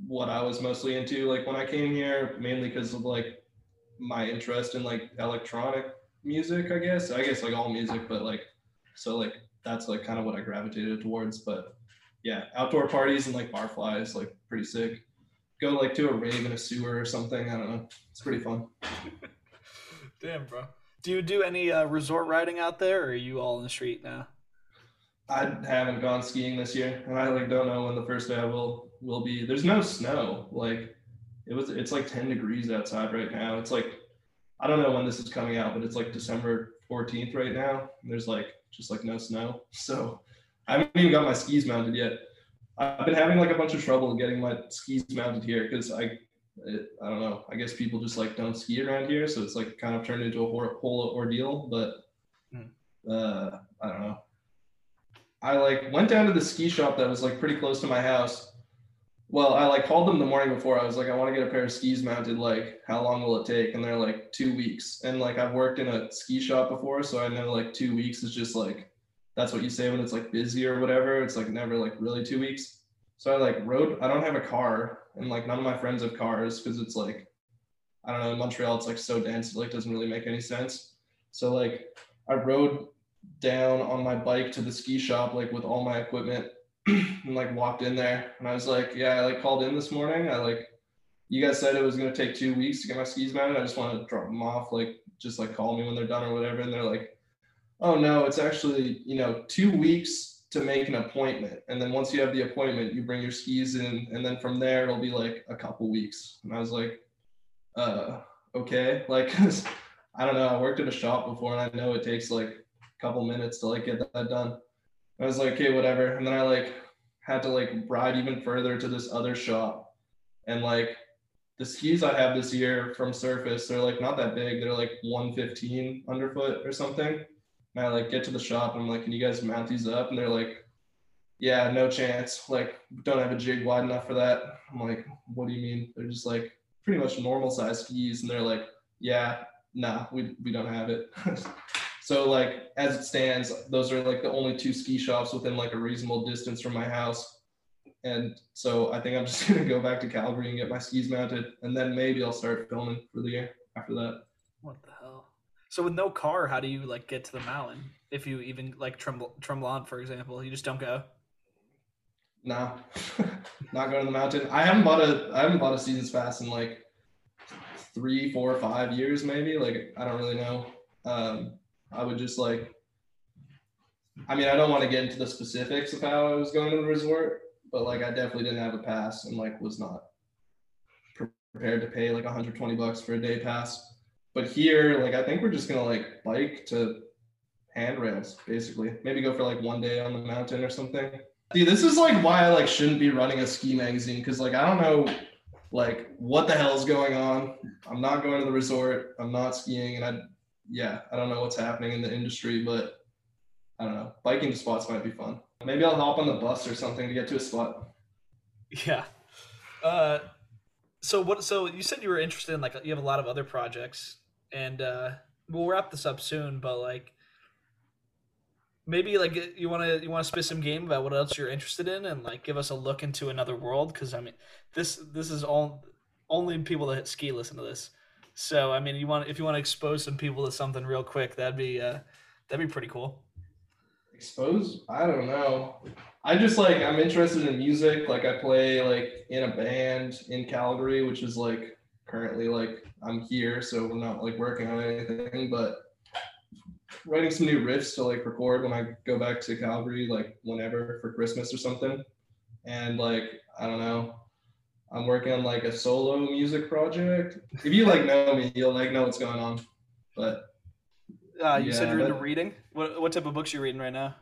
what I was mostly into like when I came here, mainly because of like my interest in like electronic music, I guess. I guess like all music, but like so like that's like kind of what I gravitated towards. But yeah, outdoor parties and like Barfly's, like pretty sick. Go like to a rave in a sewer or something. I don't know. It's pretty fun. Damn, bro. Do you do any uh, resort riding out there, or are you all in the street now? I haven't gone skiing this year, and I like don't know when the first day I will will be. There's no snow. Like it was, it's like 10 degrees outside right now. It's like I don't know when this is coming out, but it's like December 14th right now. And there's like just like no snow, so I haven't even got my skis mounted yet. I've been having like a bunch of trouble getting my skis mounted here because I, it, I don't know. I guess people just like don't ski around here, so it's like kind of turned into a hor- whole ordeal. But Hmm. uh, I don't know. I like went down to the ski shop that was like pretty close to my house. Well, I like called them the morning before. I was like, I want to get a pair of skis mounted. Like, how long will it take? And they're like, two weeks. And like, I've worked in a ski shop before, so I know like two weeks is just like, that's what you say when it's like busy or whatever. It's like never like really two weeks. So I like rode. I don't have a car, and like none of my friends have cars because it's like, I don't know. In Montreal, it's like so dense. It like doesn't really make any sense. So like, I rode down on my bike to the ski shop like with all my equipment and like walked in there and I was like, yeah, I like called in this morning. I like you guys said it was gonna take two weeks to get my skis mounted. I just want to drop them off, like just like call me when they're done or whatever. And they're like, oh no, it's actually, you know, two weeks to make an appointment. And then once you have the appointment, you bring your skis in, and then from there it'll be like a couple weeks. And I was like, uh, okay. Like I don't know. I worked at a shop before and I know it takes like a couple minutes to like get that done. I was like, okay, whatever. And then I like had to like ride even further to this other shop. And like the skis I have this year from Surface, they're like not that big. They're like 115 underfoot or something. And I like get to the shop and I'm like, can you guys mount these up? And they're like, yeah, no chance. Like, don't have a jig wide enough for that. I'm like, what do you mean? They're just like pretty much normal size skis. And they're like, yeah, nah, we, we don't have it. so like as it stands, those are like the only two ski shops within like a reasonable distance from my house. And so I think I'm just gonna go back to Calgary and get my skis mounted, and then maybe I'll start filming for the year after that. What the? So with no car, how do you like get to the mountain? If you even like Trembl- Tremblant, for example, you just don't go. Nah, not going to the mountain. I haven't bought a I haven't bought a season's pass in like three, four, five years maybe. Like I don't really know. Um, I would just like. I mean, I don't want to get into the specifics of how I was going to the resort, but like I definitely didn't have a pass and like was not prepared to pay like 120 bucks for a day pass. But here, like I think we're just gonna like bike to handrails basically. Maybe go for like one day on the mountain or something. See, this is like why I like shouldn't be running a ski magazine because like I don't know like what the hell is going on. I'm not going to the resort. I'm not skiing, and I yeah I don't know what's happening in the industry, but I don't know. Biking to spots might be fun. Maybe I'll hop on the bus or something to get to a spot. Yeah. Uh, so what? So you said you were interested in like you have a lot of other projects, and uh, we'll wrap this up soon. But like, maybe like you want to you want to spit some game about what else you're interested in, and like give us a look into another world. Because I mean, this this is all only people that ski listen to this. So I mean, you want if you want to expose some people to something real quick, that'd be uh, that'd be pretty cool. Expose? I don't know. I just like I'm interested in music. Like I play like in a band in Calgary, which is like currently like I'm here, so we're not like working on anything, but writing some new riffs to like record when I go back to Calgary, like whenever for Christmas or something. And like I don't know, I'm working on like a solo music project. If you like know me, you'll like know what's going on. But Uh, you said you're into reading. What what type of books are you reading right now?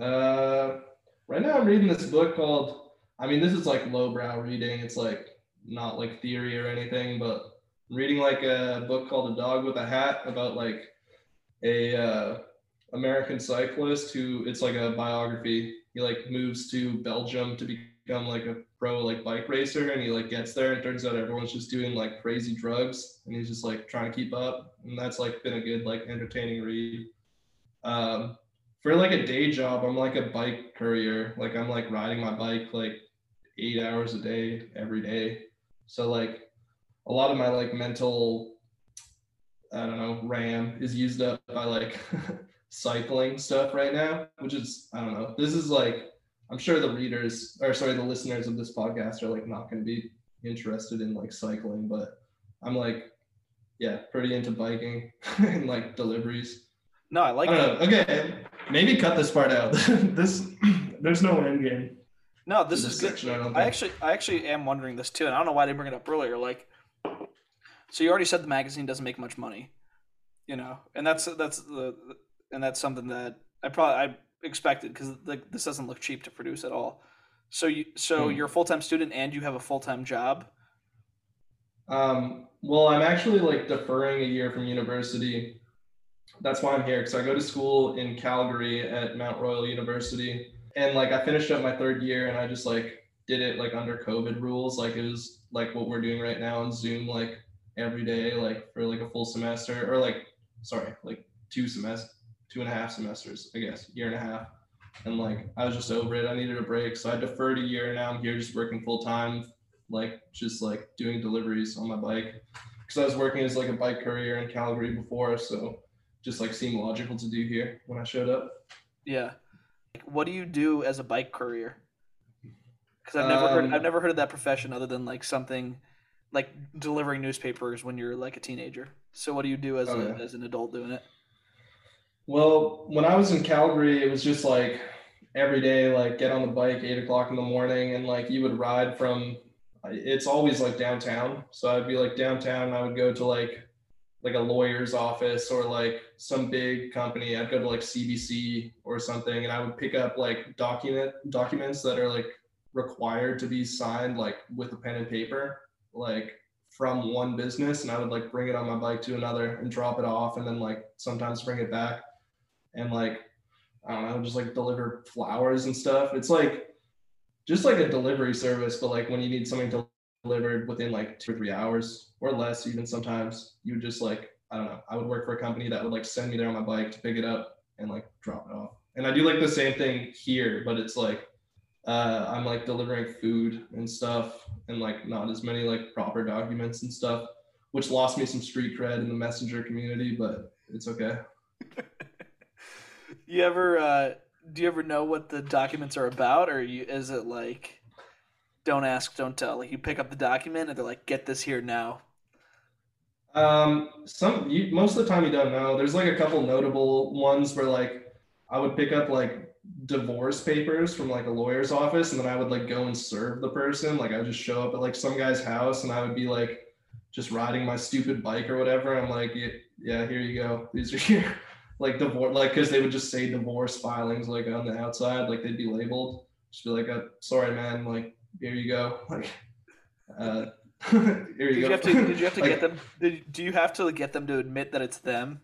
Uh, right now I'm reading this book called. I mean, this is like lowbrow reading. It's like not like theory or anything, but I'm reading like a book called A Dog with a Hat about like a uh, American cyclist who it's like a biography. He like moves to Belgium to become like a pro like bike racer, and he like gets there, and turns out everyone's just doing like crazy drugs, and he's just like trying to keep up, and that's like been a good like entertaining read. Um, for like a day job, I'm like a bike courier. Like I'm like riding my bike like eight hours a day every day. So like a lot of my like mental, I don't know, RAM is used up by like cycling stuff right now, which is I don't know. This is like I'm sure the readers or sorry the listeners of this podcast are like not going to be interested in like cycling, but I'm like yeah pretty into biking and like deliveries. No, I like I that. don't know. Okay, maybe cut this part out. this there's no end game. No, this in is good. I, I actually, I actually am wondering this too, and I don't know why I didn't bring it up earlier. Like, so you already said the magazine doesn't make much money, you know, and that's that's the and that's something that I probably I expected because like this doesn't look cheap to produce at all. So you, so Hmm. you're a full time student and you have a full time job. Um, well, I'm actually like deferring a year from university. That's why I'm here because I go to school in Calgary at Mount Royal University, and like I finished up my third year, and I just like did it like under COVID rules, like it was like what we're doing right now on Zoom, like every day, like for like a full semester, or like sorry, like two semester, two and a half semesters, I guess, year and a half. And like I was just over it. I needed a break, so I deferred a year. Now I'm here just working full time, like just like doing deliveries on my bike because I was working as like a bike courier in Calgary before, so just like seemed logical to do here when I showed up. Yeah. What do you do as a bike courier? Because I've never heard Um, I've never heard of that profession other than like something like delivering newspapers when you're like a teenager. So what do you do as Oh, a, as an adult doing it? Well, when I was in Calgary, it was just like every day, like get on the bike eight o'clock in the morning, and like you would ride from. It's always like downtown, so I'd be like downtown. And I would go to like like a lawyer's office or like some big company. I'd go to like CBC or something, and I would pick up like document documents that are like required to be signed like with a pen and paper, like from one business, and I would like bring it on my bike to another and drop it off, and then like sometimes bring it back and like I don't know, just like deliver flowers and stuff. It's like just like a delivery service, but like when you need something del- delivered within like two or three hours or less, even sometimes you just like I don't know. I would work for a company that would like send me there on my bike to pick it up and like drop it off. And I do like the same thing here, but it's like uh, I'm like delivering food and stuff, and like not as many like proper documents and stuff, which lost me some street cred in the messenger community, but it's okay. You ever uh, do you ever know what the documents are about, or you is it like don't ask, don't tell. Like you pick up the document and they're like, get this here now. Um, some you most of the time you don't know. There's like a couple notable ones where like I would pick up like divorce papers from like a lawyer's office, and then I would like go and serve the person. Like I would just show up at like some guy's house, and I would be like just riding my stupid bike or whatever. I'm like, yeah, yeah here you go. These are your like divorce, like because they would just say divorce filings like on the outside, like they'd be labeled. Just be like, uh, sorry, man. Like here you go. Like, uh, here you Did go. you have to? Did you have to Like, get them? Did, do you have to get them to admit that it's them?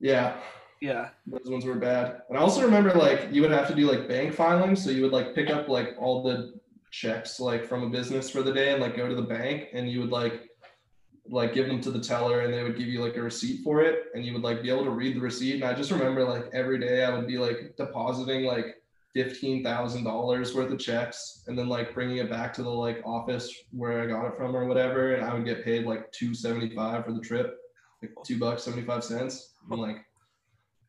Yeah. Yeah. Those ones were bad. And I also remember like you would have to do like bank filings. So you would like pick up like all the checks like from a business for the day and like go to the bank and you would like like give them to the teller and they would give you like a receipt for it and you would like be able to read the receipt. And I just remember like every day I would be like depositing like fifteen thousand dollars worth of checks and then like bringing it back to the like office where I got it from or whatever. And I would get paid like two seventy five for the trip, like two bucks seventy five cents. I'm like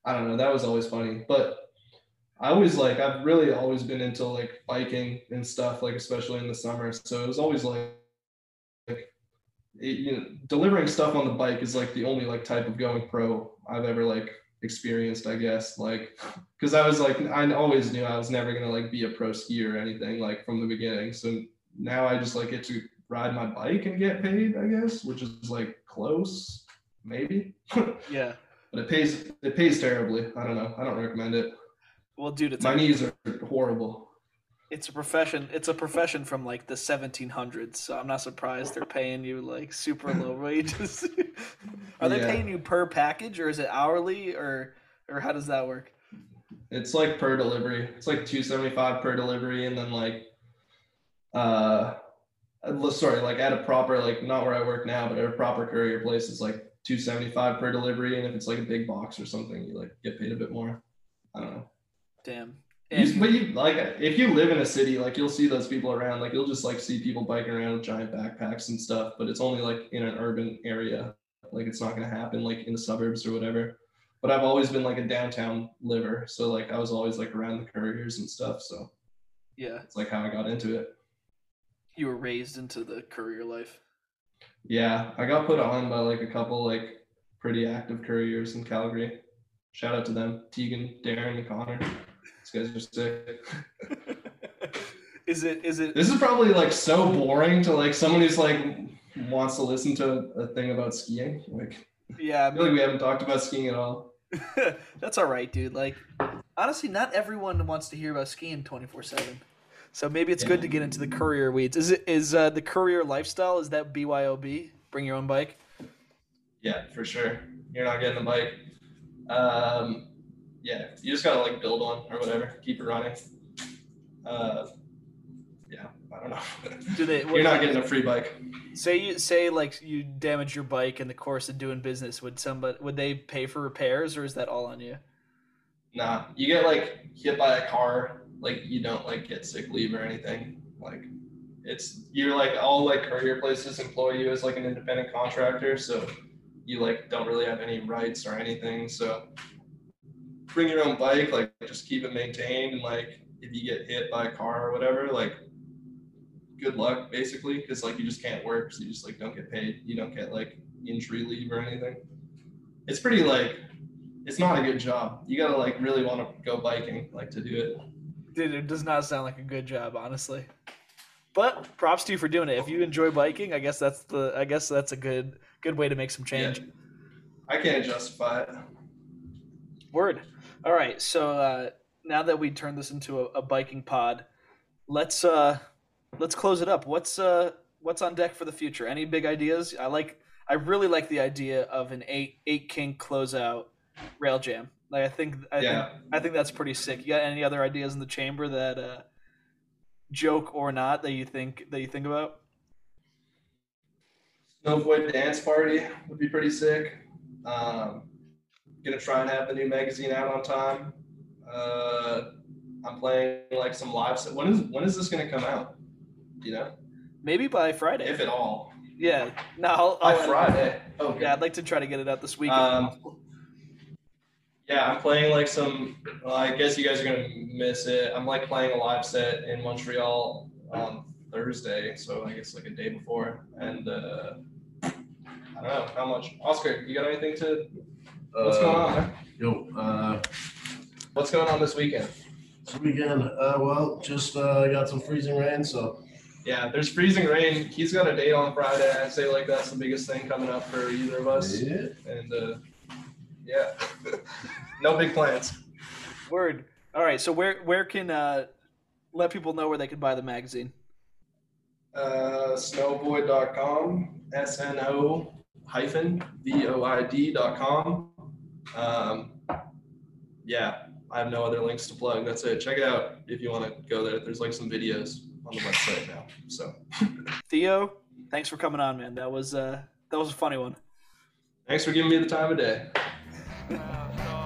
I don't know. That was always funny. But I always like I've really always been into like biking and stuff, like especially in the summer. So it was always like, like it, you know, delivering stuff on the bike is like the only like type of going pro I've ever like experienced, I guess. Like, because I was like I always knew I was never gonna like be a pro skier or anything like from the beginning. So now I just like get to ride my bike and get paid, I guess, which is like close, maybe. Yeah. but it pays it pays terribly. I don't know. I don't recommend it. Well, dude, My knees are horrible. It's a profession. It's a profession from like the 1700s. So I'm not surprised they're paying you like super low wages. Are they Yeah. paying you per package or is it hourly or or how does that work? It's like per delivery. It's like 275 per delivery and then like uh sorry, like at a proper like not where I work now, but at a proper courier place it's like 275 per delivery and if it's like a big box or something, you like get paid a bit more. I don't know. Damn. And but you like if you live in a city, like you'll see those people around. Like you'll just like see people biking around with giant backpacks and stuff. But it's only like in an urban area. Like it's not gonna happen like in the suburbs or whatever. But I've always been like a downtown liver, so like I was always like around the couriers and stuff. So yeah, it's like how I got into it. you were raised into the courier life. Yeah, I got put on by like a couple like pretty active couriers in Calgary. Shout out to them, Tegan, Darren, and Connor. These guys are sick. is it is it This is probably like so boring to like someone who's like wants to listen to a thing about skiing. Like yeah, I feel like we haven't talked about skiing at all. That's all right, dude. Like, honestly, not everyone wants to hear about skiing twenty four seven. So maybe it's good to get into the courier weeds. Is it is uh, the courier lifestyle? Is that BYOB? Bring your own bike. Yeah, for sure. You're not getting the bike. Um, yeah, you just gotta like build one or whatever, keep it running. Uh, yeah, I don't know. Do they? You're not getting a free bike. Say you say like you damage your bike in the course of doing business. Would somebody would they pay for repairs or is that all on you? Nah, you get like hit by a car, like you don't like get sick leave or anything. Like it's you're like all like courier places employ you as like an independent contractor, so you like don't really have any rights or anything. So bring your own bike, like just keep it maintained and like if you get hit by a car or whatever, like good luck basically, because like you just can't work, so you just like don't get paid. You don't get like injury leave or anything. It's pretty like it's not a good job. You gotta like really want to go biking, like to do it. Dude, it does not sound like a good job, honestly. But props to you for doing it. If you enjoy biking, I guess that's the I guess that's a good good way to make some change. Yeah. I can't justify it. Word. All right. So uh, now that we turned this into a, a biking pod, let's uh, let's close it up. What's uh, what's on deck for the future? Any big ideas? I like. I really like the idea of an eight eight kink closeout rail jam. Like I think I Yeah. think I think that's pretty sick. You got any other ideas in the chamber that uh, joke or not that you think that you think about? Snow Void dance party would be pretty sick. Um, gonna try and have the new magazine out on time. Uh, I'm playing like some live set. When is when is this gonna come out? You know, Maybe by Friday. if at all. yeah. No, I'll, By I'll Friday. Okay. Yeah, I'd like to try to get it out this week. Um. Yeah, I'm playing like some. Well, I guess you guys are gonna miss it. I'm like playing a live set in Montreal on Thursday, so I guess like a day before. And uh, I don't know how much. Oscar, you got anything to? What's Uh, going on? Man? Yo, uh, What's going on this weekend? this weekend, uh, well, just, uh, got some freezing rain, so, Yeah, there's freezing rain. He's got a date on Friday. I'd say like that's the biggest thing coming up for either of us. yeah. And uh, yeah, no big plans. Word. All right. So where where can uh, let people know where they can buy the magazine? Uh, snowvoid.com, S N O hyphen V O I D.com. Um, yeah, I have no other links to plug. That's it. Check it out if you want to go there. There's like some videos on the website now. So Theo, thanks for coming on, man. That was uh, that was a funny one. thanks for giving me the time of day. Uh, so